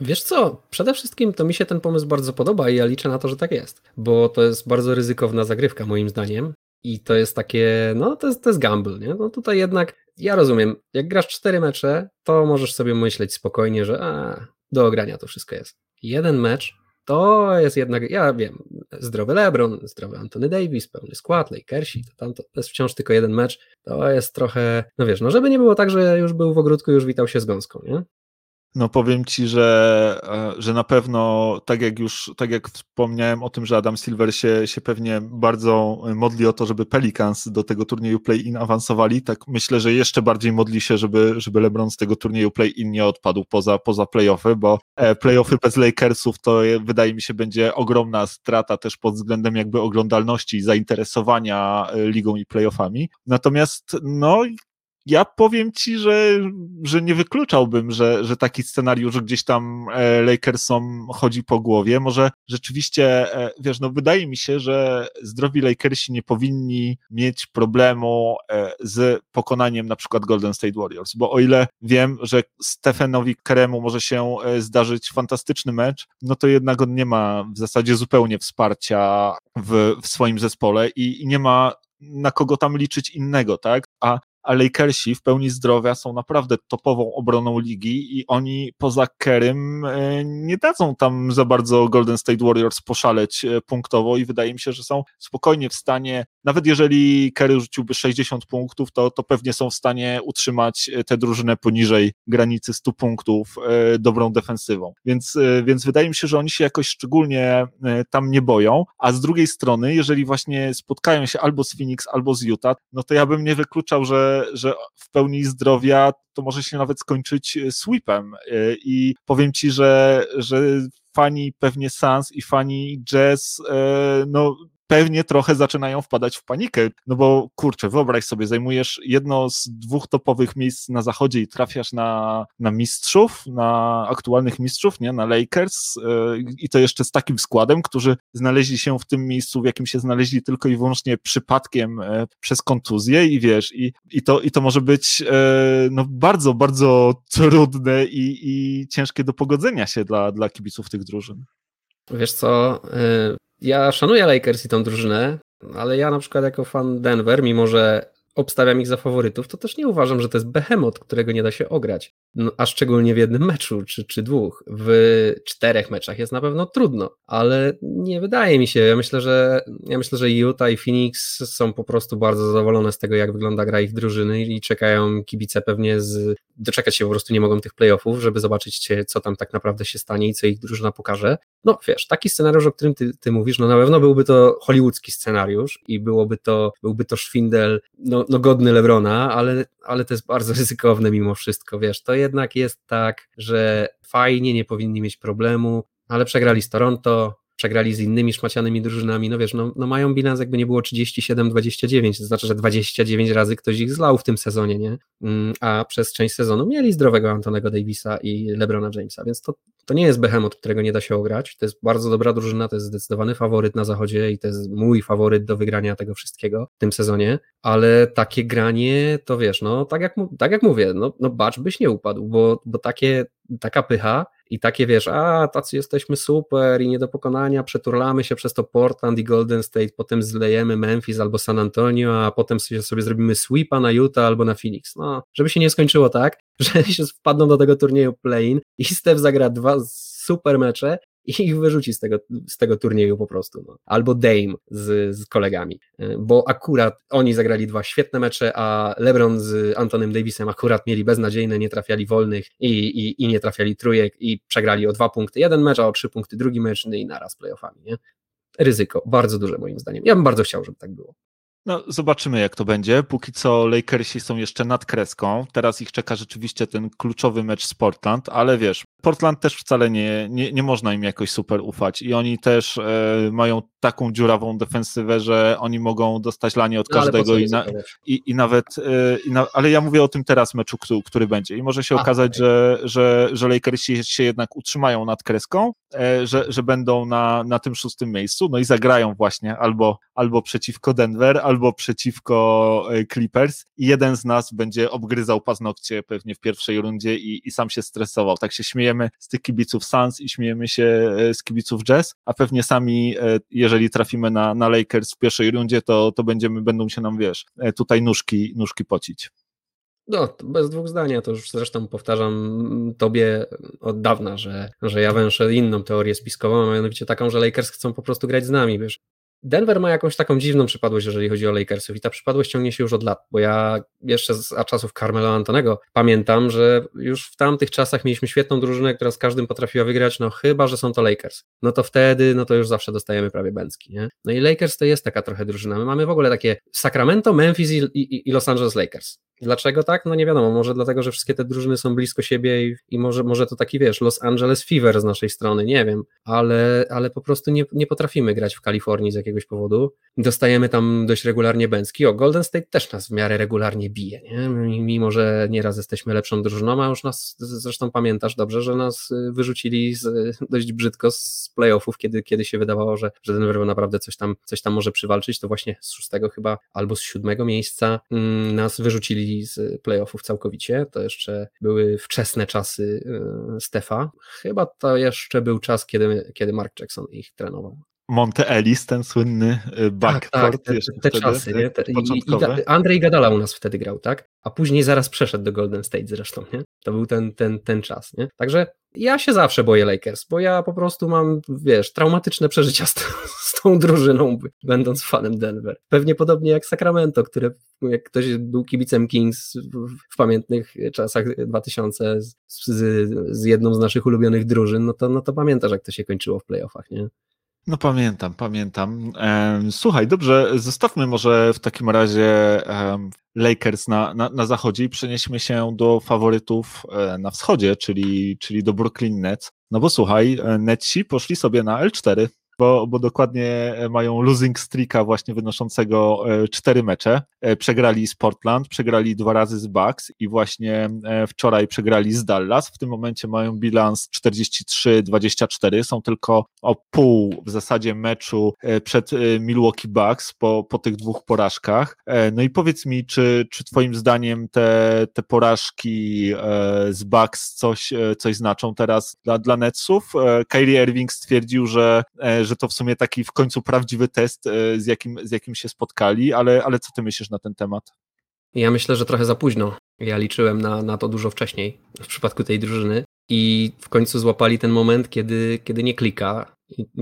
Speaker 3: Wiesz co, przede wszystkim to mi się ten pomysł bardzo podoba i ja liczę na to, że tak jest, bo to jest bardzo ryzykowna zagrywka moim zdaniem i to jest takie, no to jest, to jest gamble, nie? No tutaj jednak, ja rozumiem, jak grasz cztery mecze, to możesz sobie myśleć spokojnie, że a, do ogrania to wszystko jest. Jeden mecz to jest jednak, ja wiem, zdrowy LeBron, zdrowy Anthony Davis, pełny skład, Lakersi, to, tam, to jest wciąż tylko jeden mecz, to jest trochę, no wiesz, no żeby nie było tak, że już był w ogródku, już witał się z gąską, nie?
Speaker 2: No powiem ci, że, e, że na pewno, tak jak już, tak jak wspomniałem o tym, że Adam Silver się, się pewnie bardzo modli o to, żeby Pelicans do tego turnieju play-in awansowali, tak myślę, że jeszcze bardziej modli się, żeby, żeby LeBron z tego turnieju play-in nie odpadł poza, poza play-offy, bo e, play-offy bez Lakersów to wydaje mi się będzie ogromna strata też pod względem jakby oglądalności i zainteresowania e, ligą i play-offami. Natomiast no ja powiem ci, że, że nie wykluczałbym, że, że taki scenariusz gdzieś tam e, Lakersom chodzi po głowie. Może rzeczywiście, e, wiesz, no wydaje mi się, że zdrowi Lakersi nie powinni mieć problemu e, z pokonaniem na przykład Golden State Warriors, bo o ile wiem, że Stephenowi Keremu może się zdarzyć fantastyczny mecz, no to jednak on nie ma w zasadzie zupełnie wsparcia w, w swoim zespole i, i nie ma na kogo tam liczyć innego, tak? A a Lakersi w pełni zdrowia są naprawdę topową obroną ligi i oni poza Kerem e, nie dadzą tam za bardzo Golden State Warriors poszaleć e, punktowo i wydaje mi się, że są spokojnie w stanie, nawet jeżeli Kerry rzuciłby 60 punktów, to, to pewnie są w stanie utrzymać e, tę drużynę poniżej granicy 100 punktów dobrą defensywą. Więc, więc wydaje mi się, że oni się jakoś szczególnie tam nie boją, a z drugiej strony, jeżeli właśnie spotkają się albo z Phoenix, albo z Utah, no to ja bym nie wykluczał, że że, w pełni zdrowia to może się nawet skończyć e, sweepem. E, I powiem ci, że, że fani pewnie Sans i fani Jazz, e, no pewnie trochę zaczynają wpadać w panikę, no bo kurczę, wyobraź sobie, zajmujesz jedno z dwóch topowych miejsc na zachodzie i trafiasz na, na mistrzów, na aktualnych mistrzów, nie, na Lakers yy, i to jeszcze z takim składem, którzy znaleźli się w tym miejscu, w jakim się znaleźli tylko i wyłącznie przypadkiem yy, przez kontuzję i wiesz, i, i, to, i to może być yy, no bardzo, bardzo trudne i, i ciężkie do pogodzenia się dla, dla kibiców tych drużyn.
Speaker 3: Wiesz co, ja szanuję Lakers i tą drużynę, ale ja na przykład jako fan Denver, mimo że obstawiam ich za faworytów, to też nie uważam, że to jest behemoth, którego nie da się ograć. No, a szczególnie w jednym meczu, czy, czy dwóch. W czterech meczach jest na pewno trudno, ale nie wydaje mi się. Ja myślę, że ja myślę, że Utah i Phoenix są po prostu bardzo zadowolone z tego, jak wygląda gra ich drużyny i czekają kibice pewnie z doczekać się po prostu nie mogą tych playoffów, żeby zobaczyć, co tam tak naprawdę się stanie i co ich drużyna pokaże. No wiesz, taki scenariusz, o którym ty, ty mówisz, no na pewno byłby to hollywoodzki scenariusz i byłoby to, byłby to szwindel no, no godny Lebrona, ale, ale to jest bardzo *laughs* ryzykowne mimo wszystko, wiesz, to jednak jest tak, że fajnie, nie powinni mieć problemu, ale przegrali z Toronto, przegrali z innymi szmacianymi drużynami, no wiesz, no, no mają bilans jakby nie było 37-29, to znaczy, że 29 razy ktoś ich zlał w tym sezonie, nie? Mm, a przez część sezonu mieli zdrowego Antonego Davisa i LeBrona Jamesa, więc to, to nie jest behemoth, którego nie da się ograć, to jest bardzo dobra drużyna, to jest zdecydowany faworyt na zachodzie i to jest mój faworyt do wygrania tego wszystkiego w tym sezonie, ale takie granie, to wiesz, no tak jak, tak jak mówię, no, no bacz byś nie upadł, bo, bo takie, taka pycha i takie wiesz, a tacy jesteśmy super i nie do pokonania, przeturlamy się przez to Portland i Golden State, potem zlejemy Memphis albo San Antonio, a potem sobie, sobie zrobimy sweepa na Utah albo na Phoenix. No, żeby się nie skończyło tak, że *laughs* się wpadną do tego turnieju play-in i Steph zagra dwa super mecze i ich wyrzuci z tego, z tego turnieju po prostu. No. Albo Dame z, z kolegami, y, bo akurat oni zagrali dwa świetne mecze, a LeBron z Antonem Davisem akurat mieli beznadziejne, nie trafiali wolnych i, i, i nie trafiali trójek i przegrali o dwa punkty jeden mecz, a o trzy punkty drugi mecz no i naraz playoffami. Nie? Ryzyko, bardzo duże moim zdaniem. Ja bym bardzo chciał, żeby tak było.
Speaker 2: No, zobaczymy, jak to będzie. Póki co Lakersi są jeszcze nad kreską. Teraz ich czeka rzeczywiście ten kluczowy mecz z Portland, ale wiesz, Portland też wcale nie, nie, nie można im jakoś super ufać i oni też e, mają taką dziurawą defensywę, że oni mogą dostać lanie od no, każdego i, na, i, i, nawet, e, i na, ale ja mówię o tym teraz meczu, który, który będzie i może się okazać, okay. że, że, że Lakersi się jednak utrzymają nad kreską, e, że, że będą na, na tym szóstym miejscu, no i zagrają właśnie albo, albo przeciwko Denver, albo przeciwko e, Clippers i jeden z nas będzie obgryzał paznokcie pewnie w pierwszej rundzie i, i sam się stresował. Tak się śmiejemy z tych kibiców Suns i śmiejemy się e, z kibiców Jazz, a pewnie sami, e, jeżeli trafimy na, na Lakers w pierwszej rundzie, to, to będziemy, będą się nam, wiesz, tutaj nóżki, nóżki pocić.
Speaker 3: No, bez dwóch zdań, ja to już zresztą powtarzam tobie od dawna, że, że ja węszę inną teorię spiskową, a mianowicie taką, że Lakers chcą po prostu grać z nami, wiesz. Denver ma jakąś taką dziwną przypadłość, jeżeli chodzi o Lakersów i ta przypadłość ciągnie się już od lat, bo ja jeszcze z czasów Carmelo Antonego pamiętam, że już w tamtych czasach mieliśmy świetną drużynę, która z każdym potrafiła wygrać, no chyba, że są to Lakers. No to wtedy, no to już zawsze dostajemy prawie bęcki, nie? No i Lakers to jest taka trochę drużyna. My mamy w ogóle takie Sacramento, Memphis i, i, i Los Angeles Lakers. Dlaczego tak? No nie wiadomo, może dlatego, że wszystkie te drużyny są blisko siebie i, i może, może to taki, wiesz, Los Angeles Fever z naszej strony, nie wiem, ale, ale po prostu nie, nie potrafimy grać w Kalifornii z jakiegoś jakiegoś powodu. Dostajemy tam dość regularnie bęcki. O, Golden State też nas w miarę regularnie bije, nie? mimo że nieraz jesteśmy lepszą drużyną, a już nas, zresztą pamiętasz dobrze, że nas y, wyrzucili z, dość brzydko z playoffów, kiedy, kiedy się wydawało, że, że Denver naprawdę coś tam, coś tam może przywalczyć, to właśnie z szóstego chyba albo z siódmego miejsca mm, nas wyrzucili z playoffów całkowicie. To jeszcze były wczesne czasy y, Stefa. Chyba to jeszcze był czas, kiedy, kiedy Mark Jackson ich trenował.
Speaker 2: Monte Ellis, ten słynny y, backcourt. Tak,
Speaker 3: tak, te, te, te czasy, nie? Te, i, i Andrzej Gadala u nas wtedy grał, tak? A później zaraz przeszedł do Golden State zresztą, nie? To był ten, ten, ten czas, nie? Także ja się zawsze boję Lakers, bo ja po prostu mam, wiesz, traumatyczne przeżycia z, *laughs* z tą drużyną, będąc fanem Denver. Pewnie podobnie jak Sacramento, które, jak ktoś był kibicem Kings w, w pamiętnych czasach 2000 z, z, z, jedną z naszych ulubionych drużyn, no to, no to pamiętasz, jak to się kończyło w playoffach, nie?
Speaker 2: No pamiętam, pamiętam. Słuchaj, dobrze, zostawmy może w takim razie Lakers na, na, na zachodzie i przenieśmy się do faworytów e, na wschodzie, czyli, czyli do Brooklyn Nets. No bo słuchaj, e, Netsi poszli sobie na L4 bo, bo dokładnie mają losing streaka właśnie wynoszącego e, cztery mecze. E, przegrali z Portland, przegrali dwa razy z Bucks i właśnie e, wczoraj przegrali z Dallas. W tym momencie mają bilans 43-24, są tylko o pół w zasadzie meczu przed Milwaukee Bucks po, po tych dwóch porażkach. No i powiedz mi, czy, czy twoim zdaniem te, te porażki z Bucks coś, coś znaczą teraz dla, dla Netsów? Kyrie Irving stwierdził, że że to w sumie taki w końcu prawdziwy test, e, z jakim, z jakim się spotkali, ale, ale co ty myślisz na ten temat?
Speaker 3: Ja myślę, że trochę za późno. Ja liczyłem na, na to dużo wcześniej w przypadku tej drużyny i w końcu złapali ten moment, kiedy, kiedy nie klika,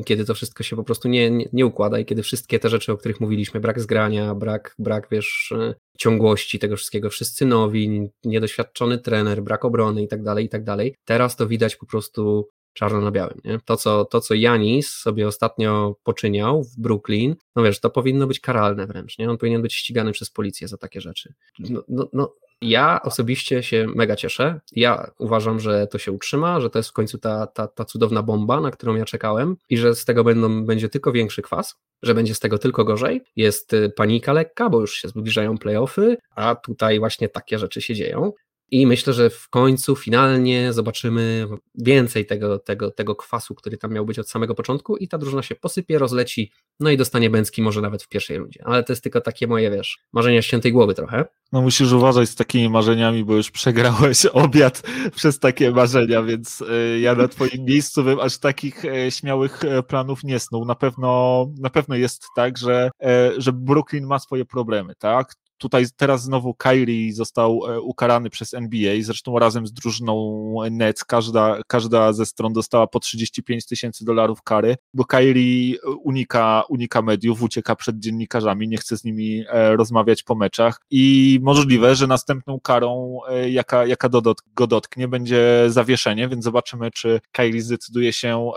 Speaker 3: kiedy to wszystko się po prostu nie, nie, nie, układa i kiedy wszystkie te rzeczy, o których mówiliśmy, brak zgrania, brak, brak wiesz, e, ciągłości tego wszystkiego, wszyscy nowi, niedoświadczony trener, brak obrony i tak dalej, i tak dalej. Teraz to widać po prostu czarno na białym. Nie? To, co, to, co Janis sobie ostatnio poczyniał w Brooklyn, no wiesz, to powinno być karalne wręcz. Nie? On powinien być ścigany przez policję za takie rzeczy. No, no, no, ja osobiście się mega cieszę. Ja uważam, że to się utrzyma, że to jest w końcu ta, ta, ta cudowna bomba, na którą ja czekałem i że z tego będą, będzie tylko większy kwas, że będzie z tego tylko gorzej. Jest y, panika lekka, bo już się zbliżają playoffy, a tutaj właśnie takie rzeczy się dzieją. I myślę, że w końcu finalnie zobaczymy więcej tego, tego, tego kwasu, który tam miał być od samego początku, i ta drużyna się posypie, rozleci, no i dostanie Bęcki może nawet w pierwszej rundzie. Ale to jest tylko takie moje, wiesz, marzenia świętej głowy trochę.
Speaker 2: No musisz uważać z takimi marzeniami, bo już przegrałeś *laughs* obiad przez takie marzenia, więc y, ja na twoim *laughs* miejscu bym aż takich e, śmiałych e, planów nie snuł. Na pewno, na pewno jest tak, że, że Brooklyn ma swoje problemy, tak? Tutaj teraz znowu Kyrie został e, ukarany przez NBA, zresztą razem z drużyną Nets, każda, każda ze stron dostała po 35 tysięcy dolarów kary, bo Kyrie unika, unika mediów, ucieka przed dziennikarzami, nie chce z nimi e, rozmawiać po meczach i możliwe, że następną karą, e, jaka, jaka go dotknie, będzie zawieszenie, więc zobaczymy, czy Kyrie zdecyduje się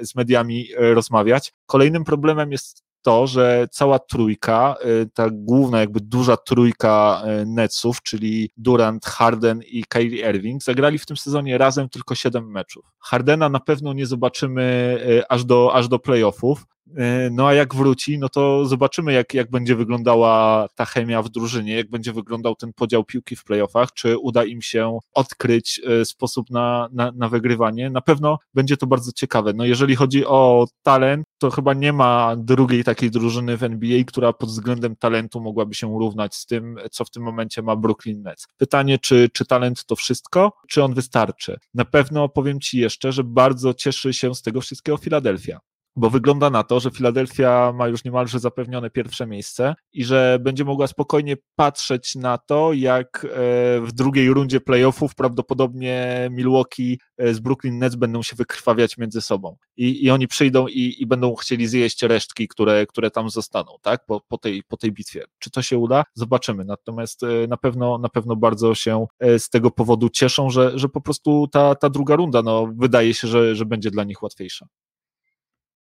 Speaker 2: z mediami rozmawiać. Kolejnym problemem jest to, że cała trójka, y, ta główna jakby duża trójka y, Netsów, czyli Durant, Harden i Kyrie Irving, zagrali w tym sezonie razem tylko 7 meczów. Hardena na pewno nie zobaczymy y, aż do, aż do playoffów, no a jak wróci, no to zobaczymy, jak, jak będzie wyglądała ta chemia w drużynie, jak będzie wyglądał ten podział piłki w playoffach, czy uda im się odkryć e, sposób na, na, na wygrywanie. Na pewno będzie to bardzo ciekawe. No jeżeli chodzi o talent, to chyba nie ma drugiej takiej drużyny w NBA, która pod względem talentu mogłaby się równać z tym, co w tym momencie ma Brooklyn Nets. Pytanie, czy, czy talent to wszystko, czy on wystarczy? Na pewno powiem Ci jeszcze, że bardzo cieszy się z tego wszystkiego Philadelphia bo wygląda na to, że Filadelfia ma już niemalże zapewnione pierwsze miejsce i że będzie mogła spokojnie patrzeć na to, jak e, w drugiej rundzie playoffów prawdopodobnie Milwaukee e, z Brooklyn Nets będą się wykrwawiać między sobą. I, i oni przyjdą i, i będą chcieli zjeść resztki, które, które tam zostaną, tak, po, po, tej, po tej bitwie. Czy to się uda? Zobaczymy. Natomiast e, na pewno, na pewno bardzo się z tego powodu cieszą, że, że po prostu ta, ta druga runda, no, wydaje się, że, że będzie dla nich łatwiejsza.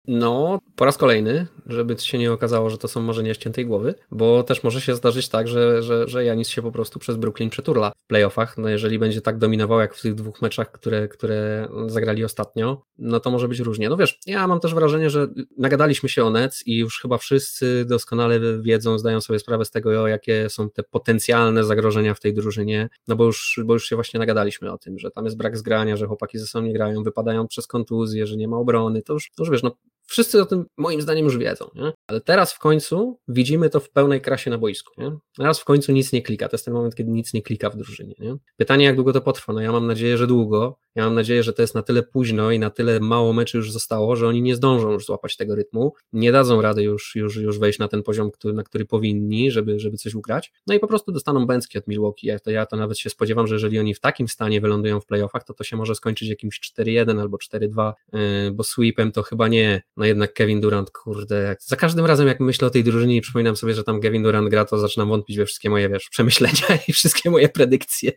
Speaker 3: No, po raz kolejny, żeby się nie okazało, że to są marzenia ściętej głowy, bo też może się zdarzyć tak, że, że, że Janis się po prostu przez Brooklyn przeturla w playoffach. No jeżeli będzie tak dominował jak w tych dwóch meczach, które, które zagrali ostatnio, no to może być różnie. No wiesz, ja mam też wrażenie, że nagadaliśmy się o Nets i już chyba wszyscy doskonale wiedzą, zdają sobie sprawę z tego, jakie są te potencjalne zagrożenia w tej drużynie, no bo już, bo już się właśnie nagadaliśmy o tym, że tam jest brak zgrania, że chłopaki ze sobą nie grają, wypadają przez kontuzję, że nie ma obrony, to już, to już wiesz, no Wszyscy o tym moim zdaniem już wiedzą, nie? ale teraz w końcu widzimy to w pełnej krasie na boisku. Nie? Teraz w końcu nic nie klika. To jest ten moment, kiedy nic nie klika w drużynie. Nie? Pytanie, jak długo to potrwa? No ja mam nadzieję, że długo. Ja mam nadzieję, że to jest na tyle późno i na tyle mało meczy już zostało, że oni nie zdążą już złapać tego rytmu, nie dadzą rady już, już, już wejść na ten poziom, który, na który powinni, żeby, żeby coś ugrać. No i po prostu dostaną bęcki od Milwaukee. Ja to, ja to nawet się spodziewam, że jeżeli oni w takim stanie wylądują w playoffach, to to się może skończyć jakimś 4-1 albo 4-2, yy, bo sweepem to chyba nie. No jednak Kevin Durant, kurde, jak, za każdym razem jak myślę o tej drużynie i przypominam sobie, że tam Kevin Durant gra, to zaczynam wątpić we wszystkie moje, wiesz, przemyślenia *laughs* i wszystkie moje predykcje.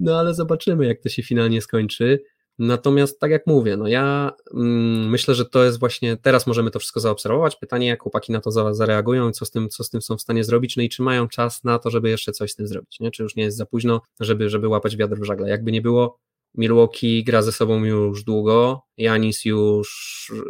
Speaker 3: No ale zobaczymy, jak to się finalnie skończy. Natomiast tak jak mówię, no ja mm, myślę, że to jest właśnie, teraz możemy to wszystko zaobserwować. Pytanie, jak chłopaki na to zareagują, co z tym, co z tym są w stanie zrobić, no i czy mają czas na to, żeby jeszcze coś z tym zrobić, nie? Czy już nie jest za późno, żeby, żeby łapać wiatr w żagle. Jakby nie było, Milwaukee gra ze sobą już długo. Janis już e,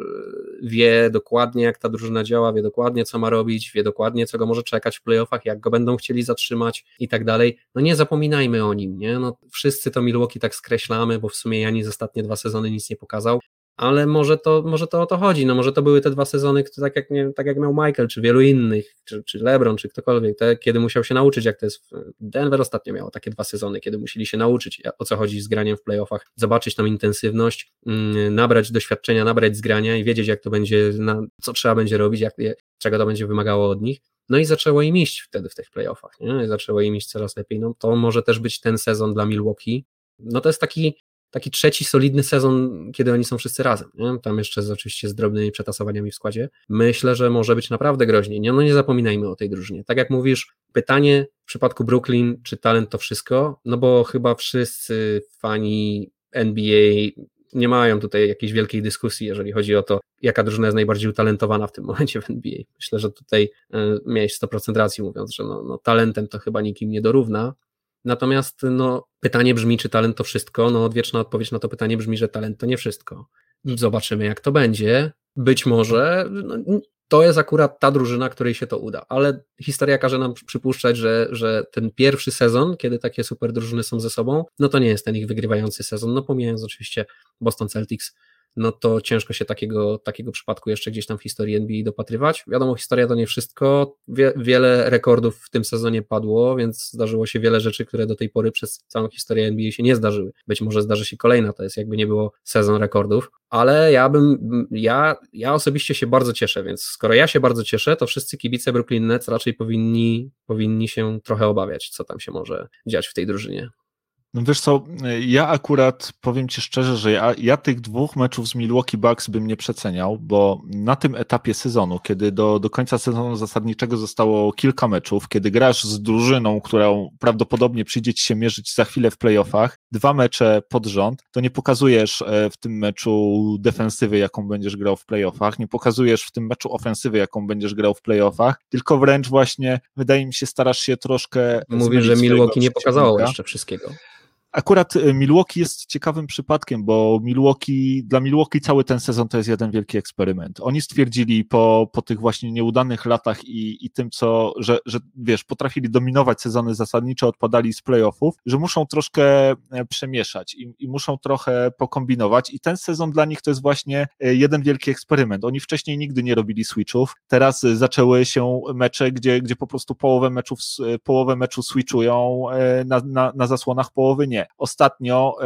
Speaker 3: wie dokładnie, jak ta drużyna działa, wie dokładnie, co ma robić, wie dokładnie, co go może czekać w playoffach, jak go będą chcieli zatrzymać i tak dalej. No nie zapominajmy o nim, nie? No, wszyscy to Milwaukee tak skreślamy, bo w sumie Janis ostatnie dwa sezony nic nie pokazał, ale może to, może to o to chodzi, no może to były te dwa sezony, tak jak, nie, tak jak miał Michael, czy wielu innych, czy, czy LeBron, czy ktokolwiek, te, kiedy musiał się nauczyć, jak to jest, Denver ostatnio miało takie dwa sezony, kiedy musieli się nauczyć, o co chodzi z graniem w playoffach, zobaczyć tą intensywność, mm, nabrać doświadczenia, nabrać zgrania i wiedzieć, jak to będzie, na, co trzeba będzie robić, jak, czego to będzie wymagało od nich. No i zaczęło im iść wtedy w tych playoffach, nie? I zaczęło im iść coraz lepiej. No to może też być ten sezon dla Milwaukee. No to jest taki taki trzeci solidny sezon, kiedy oni są wszyscy razem. Nie? Tam jeszcze z, oczywiście z drobnymi przetasowaniami w składzie. Myślę, że może być naprawdę groźnie. Nie, no nie zapominajmy o tej drużynie. Tak jak mówisz, pytanie w przypadku Brooklyn, czy talent to wszystko? No bo chyba wszyscy fani NBA nie mają tutaj jakiejś wielkiej dyskusji, jeżeli chodzi o to, jaka drużyna jest najbardziej utalentowana w tym momencie w NBA. Myślę, że tutaj y, miałeś 100% racji mówiąc, że no, no, talentem to chyba nikim nie dorówna, Natomiast no, pytanie brzmi, czy talent to wszystko? No, odwieczna odpowiedź na to pytanie brzmi, że talent to nie wszystko. Zobaczymy, jak to będzie. Być może no, to jest akurat ta drużyna, której się to uda, ale historia każe nam przypuszczać, że, że ten pierwszy sezon, kiedy takie super drużyny są ze sobą, no to nie jest ten ich wygrywający sezon, no pomijając oczywiście Boston Celtics, no to ciężko się takiego, takiego przypadku jeszcze gdzieś tam w historii NBA dopatrywać. Wiadomo, historia to nie wszystko. Wie, wiele rekordów w tym sezonie padło, więc zdarzyło się wiele rzeczy, które do tej pory przez całą historię NBA się nie zdarzyły. Być może zdarzy się kolejna, to jest jakby nie było sezon rekordów, ale ja bym, ja, ja osobiście się bardzo cieszę, więc skoro ja się bardzo cieszę, to wszyscy kibice Brooklyn Nets raczej powinni, powinni się trochę obawiać, co tam się może dziać w tej drużynie.
Speaker 2: No wiesz co, ja akurat powiem Ci szczerze, że ja, ja, tych dwóch meczów z Milwaukee Bucks bym nie przeceniał, bo na tym etapie sezonu, kiedy do, do końca sezonu zasadniczego zostało kilka meczów, kiedy grasz z drużyną, którą prawdopodobnie przyjdzie Ci się mierzyć za chwilę w playoffach, dwa mecze pod rząd, to nie pokazujesz e, w tym meczu defensywy, jaką będziesz grał w playoffach, nie pokazujesz w tym meczu ofensywy, jaką będziesz grał w playoffach, tylko wręcz właśnie, wydaje mi się, starasz się troszkę...
Speaker 3: Mówię, że Milwaukee nie pokazało jeszcze wszystkiego.
Speaker 2: Akurat y, Milwaukee jest ciekawym przypadkiem, bo Milwaukee, dla Milwaukee cały ten sezon to jest jeden wielki eksperyment. Oni stwierdzili po, po tych właśnie nieudanych latach i, i tym, co, że, że wiesz, potrafili dominować sezony zasadnicze, odpadali z playoffów, że muszą troszkę e, przemieszać i, i muszą trochę pokombinować i ten sezon dla nich to jest właśnie e, jeden wielki eksperyment. Oni wcześniej nigdy nie robili switchów, teraz e, zaczęły się mecze, gdzie, gdzie po prostu połowę meczów, połowę meczu switchują na, na, na zasłonach, połowy nie. Ostatnio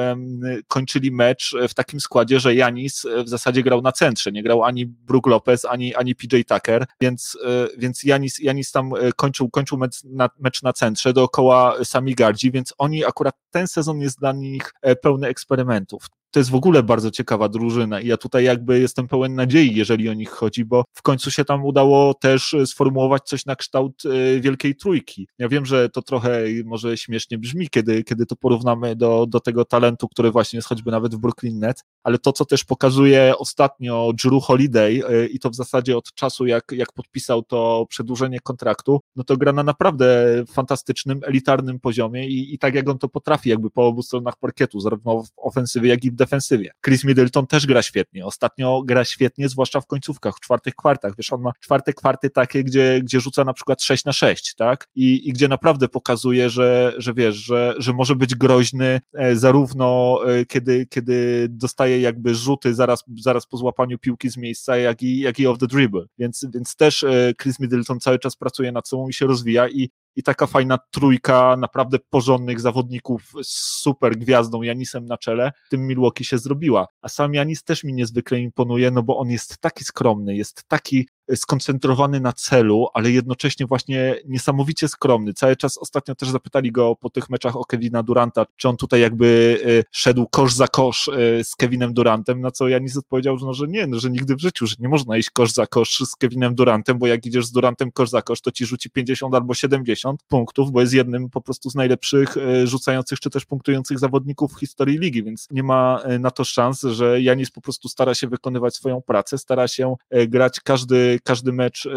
Speaker 2: kończyli mecz w takim składzie, że Janis w zasadzie grał na centrze, nie grał ani Brook Lopez, ani, ani PJ Tucker, więc, e, więc Janis, Janis tam e, kończył, kończył mecz na, mecz na centrze dookoła Sami Gardzi, więc oni akurat ten sezon jest dla nich e, pełny eksperymentów to jest w ogóle bardzo ciekawa drużyna i ja tutaj jakby jestem pełen nadziei, jeżeli o nich chodzi, bo w końcu się tam udało też sformułować coś na kształt Wielkiej Trójki. Ja wiem, że to trochę może śmiesznie brzmi, kiedy, kiedy to porównamy do, do tego talentu, który właśnie jest choćby nawet w Brooklyn Nets, ale to, co też pokazuje ostatnio Drew Holiday i to w zasadzie od czasu, jak, jak podpisał to przedłużenie kontraktu, no to gra na naprawdę fantastycznym, elitarnym poziomie i, i tak jak on to potrafi, jakby po obu stronach parkietu, zarówno w ofensywie, jak i w defensywie. Chris Middleton też gra świetnie, ostatnio gra świetnie, zwłaszcza w końcówkach, w czwartych kwartach, wiesz, on ma czwarte kwarty takie, gdzie, gdzie rzuca na przykład 6 na 6, tak, i, i gdzie naprawdę pokazuje, że, że wiesz, że, że może być groźny e, zarówno e, kiedy, kiedy dostaje jakby rzuty zaraz, zaraz po złapaniu piłki z miejsca, jak i, jak i off the dribble, więc, więc też e, Chris Middleton cały czas pracuje nad sobą i się rozwija i, i taka fajna trójka naprawdę porządnych zawodników z super gwiazdą Janisem na czele, tym Milwaukee się zrobiła. A sam Janis też mi niezwykle imponuje, no bo on jest taki skromny, jest taki skoncentrowany na celu, ale jednocześnie właśnie niesamowicie skromny. Cały czas ostatnio też zapytali go po tych meczach o Kevina Duranta, czy on tutaj jakby y, szedł kosz za kosz y, z Kevinem Durantem, na co Janis odpowiedział, że, no, że nie, no, że nigdy w życiu, że nie można iść kosz za kosz z Kevinem Durantem, bo jak idziesz z Durantem kosz za kosz, to ci rzuci 50 albo 70 punktów, bo jest jednym po prostu z najlepszych y, rzucających czy też punktujących zawodników w historii ligi, więc nie ma na to szans, że Janis po prostu stara się wykonywać swoją pracę, stara się grać każdy każdy mecz, e,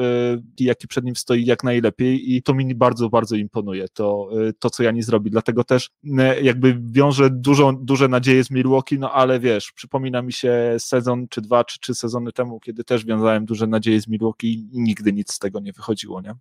Speaker 2: jaki przed nim stoi, jak najlepiej i to mi bardzo, bardzo imponuje, to, e, to co Jani zrobi, dlatego też jakby wiąże dużo, duże nadzieje z Milwaukee, no ale wiesz, przypomina mi się sezon, czy dwa, czy trzy sezony temu, kiedy też wiązałem duże nadzieje z Milwaukee i nigdy nic z tego nie wychodziło, nie?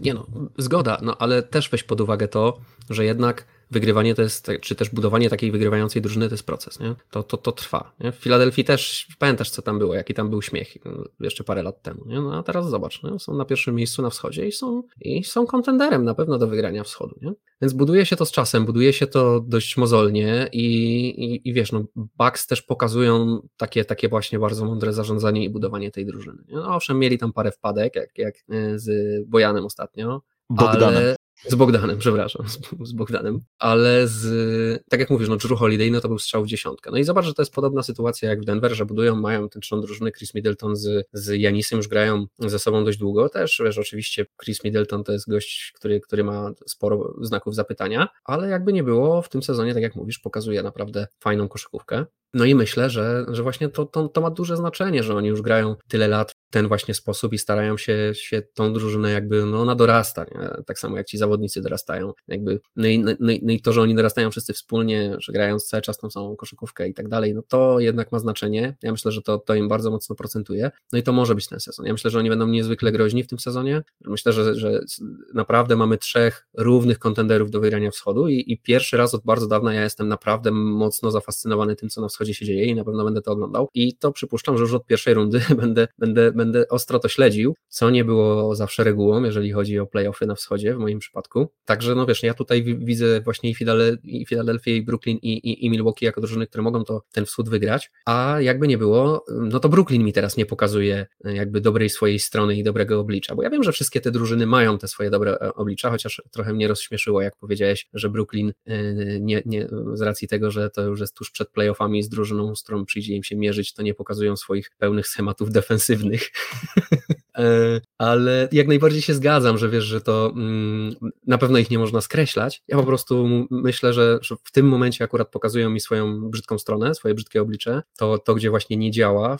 Speaker 3: Nie no, zgoda, no ale też weź pod uwagę to, że jednak wygrywanie to jest, czy też budowanie takiej wygrywającej drużyny to jest proces, nie? To, to, to trwa. Nie? W Filadelfii też pamiętasz, co tam było, jaki tam był śmiech jeszcze parę lat temu. Nie? No a teraz zobacz, nie? są na pierwszym miejscu na wschodzie i są, i są kontenderem na pewno do wygrania wschodu. Nie? Więc buduje się to z czasem, buduje się to dość mozolnie i, i, i wiesz, no, Bucks też pokazują takie, takie właśnie bardzo mądre zarządzanie i budowanie tej drużyny. Nie? No, owszem, mieli tam parę wpadek, jak, jak e, z Bojanem ostatnio,
Speaker 2: Bogdanem. Ale,
Speaker 3: z Bogdanem, przepraszam, z, Bogdanem, ale z, tak jak mówisz, no Drew Holiday, no to był strzał w dziesiątkę. No i zobacz, że to jest podobna sytuacja jak w Denver, że budują, mają ten trzon drużyny, Chris Middleton z, z Janisem już grają ze sobą dość długo, też wiesz, oczywiście Chris Middleton to jest gość, który, który ma sporo znaków zapytania, ale jakby nie było, w tym sezonie, tak jak mówisz, pokazuje naprawdę fajną koszykówkę. No i myślę, że, że właśnie to, to, to ma duże znaczenie, że oni już grają tyle lat w ten właśnie sposób i starają się, się tą drużynę jakby, no ona dorasta, nie? tak samo jak ci zawodnicy dorastają, jakby, no i, no, no, no i to, że oni dorastają wszyscy wspólnie, że grają cały czas tą samą koszykówkę i tak dalej, no to jednak ma znaczenie, ja myślę, że to, to im bardzo mocno procentuje, no i to może być ten sezon, ja myślę, że oni będą niezwykle groźni w tym sezonie, myślę, że, że naprawdę mamy trzech równych kontenderów do wygrania wschodu i, i pierwszy raz od bardzo dawna ja jestem naprawdę mocno zafascynowany tym, co na wschodzie się dzieje i na pewno będę to oglądał. I to przypuszczam, że już od pierwszej rundy *laughs* będę, będę, będę ostro to śledził, co nie było zawsze regułą, jeżeli chodzi o playoffy na wschodzie w moim przypadku. Także no wiesz, ja tutaj widzę właśnie i, i Philadelphia, i Brooklyn, i, i, i Milwaukee jako drużyny, które mogą to ten wschód wygrać, a jakby nie było, no to Brooklyn mi teraz nie pokazuje e, jakby dobrej swojej strony i dobrego oblicza, bo ja wiem, że wszystkie te drużyny mają te swoje dobre e, oblicza, chociaż trochę mnie rozśmieszyło, jak powiedziałeś, że Brooklyn e, nie, nie, z racji tego, że to już jest tuż przed playoffami z drużyną, z którą przyjdzie im się mierzyć, to nie pokazują swoich pełnych schematów defensywnych. *laughs* E, ale jak najbardziej się zgadzam, że wiesz, że to mm, na pewno ich nie można skreślać. Ja po prostu myślę, że, w tym momencie akurat pokazują mi swoją brzydką stronę, swoje brzydkie oblicze, to, to gdzie właśnie nie działa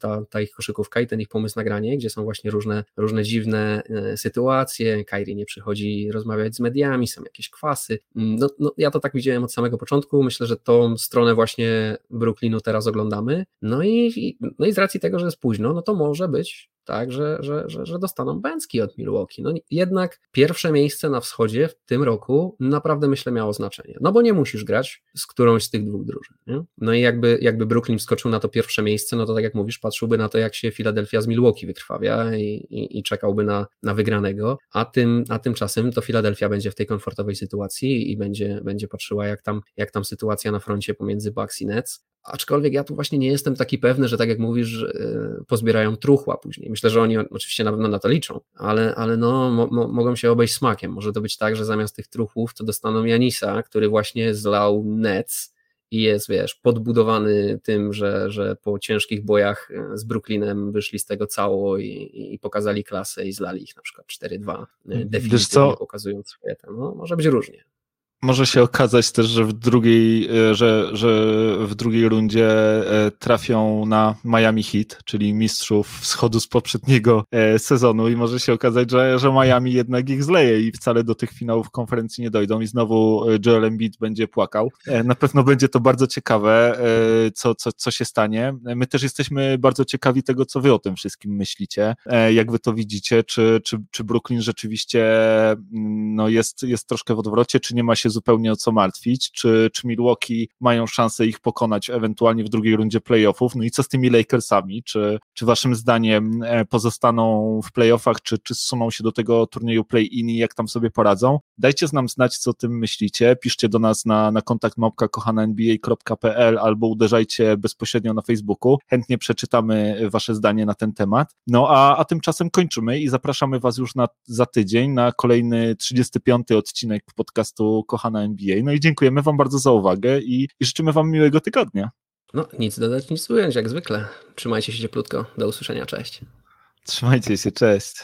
Speaker 3: ta, ta ich koszykówka i ten ich pomysł na granie, gdzie są właśnie różne, różne dziwne e, sytuacje, Kairi nie przychodzi rozmawiać z mediami, są jakieś kwasy. Mm, no, no, ja to tak widziałem od samego początku, myślę, że tą stronę właśnie Brooklynu teraz oglądamy, no i, no i z racji tego, że jest późno, no to może być tak, że, że, że, że dostaną bęcki od Milwaukee. No jednak pierwsze miejsce na wschodzie w tym roku naprawdę myślę miało znaczenie, no bo nie musisz grać z którąś z tych dwóch drużyn. Nie? No i jakby, jakby Brooklyn wskoczył na to pierwsze miejsce, no to tak jak mówisz, patrzyłby na to, jak się Philadelphia z Milwaukee wykrwawia i, i, i czekałby na, na wygranego, a, tym, a tymczasem to Philadelphia będzie w tej komfortowej sytuacji i będzie, będzie patrzyła, jak tam, jak tam sytuacja na froncie pomiędzy Bucks i Nets, Aczkolwiek ja tu właśnie nie jestem taki pewny, że tak jak mówisz, e, pozbierają truchła później. Myślę, że oni oczywiście na pewno na to liczą, ale, ale no, mo, mo, mogą się obejść smakiem. Może to być tak, że zamiast tych truchłów to dostaną Janisa, który właśnie zlał Nets i jest, wiesz, podbudowany tym, że, że po ciężkich bojach z Brooklynem wyszli z tego cało i, i pokazali klasę i zlali ich na przykład 4-2, definitywnie pokazując swoje no może być różnie
Speaker 2: może się okazać też, że w drugiej, e, że, że w drugiej rundzie e, trafią na Miami Heat, czyli mistrzów wschodu z poprzedniego e, sezonu i może się okazać, że, że Miami jednak ich zleje i wcale do tych finałów konferencji nie dojdą i znowu Joel Embiid będzie płakał. Na pewno będzie to bardzo ciekawe, co, co, co się stanie. My też jesteśmy bardzo ciekawi tego, co wy o tym wszystkim myślicie, jak wy to widzicie, czy, czy, czy Brooklyn rzeczywiście mm, no jest, jest troszkę w odwrocie, czy nie ma się zupełnie o co martwić, czy, czy Milwaukee mają szansę ich pokonać ewentualnie w drugiej rundzie playoffów, no i co z tymi Lakersami, czy, czy waszym zdaniem e, pozostaną w playoffach, czy, czy zsuną się do tego turnieju play-in i jak tam sobie poradzą? Dajcie nam znać, co o tym myślicie, piszcie do nas na, na kontakt małpka albo uderzajcie bezpośrednio na Facebooku, chętnie przeczytamy wasze zdanie na ten temat. No a, a tymczasem kończymy i zapraszamy was już na, za tydzień na kolejny 35. odcinek podcastu Kochana NBA. No i dziękujemy Wam bardzo za uwagę i, i życzymy Wam miłego tygodnia.
Speaker 3: No, nic dodać, nic ująć, jak zwykle. Trzymajcie się cieplutko. Do usłyszenia, cześć.
Speaker 2: Trzymajcie się, cześć.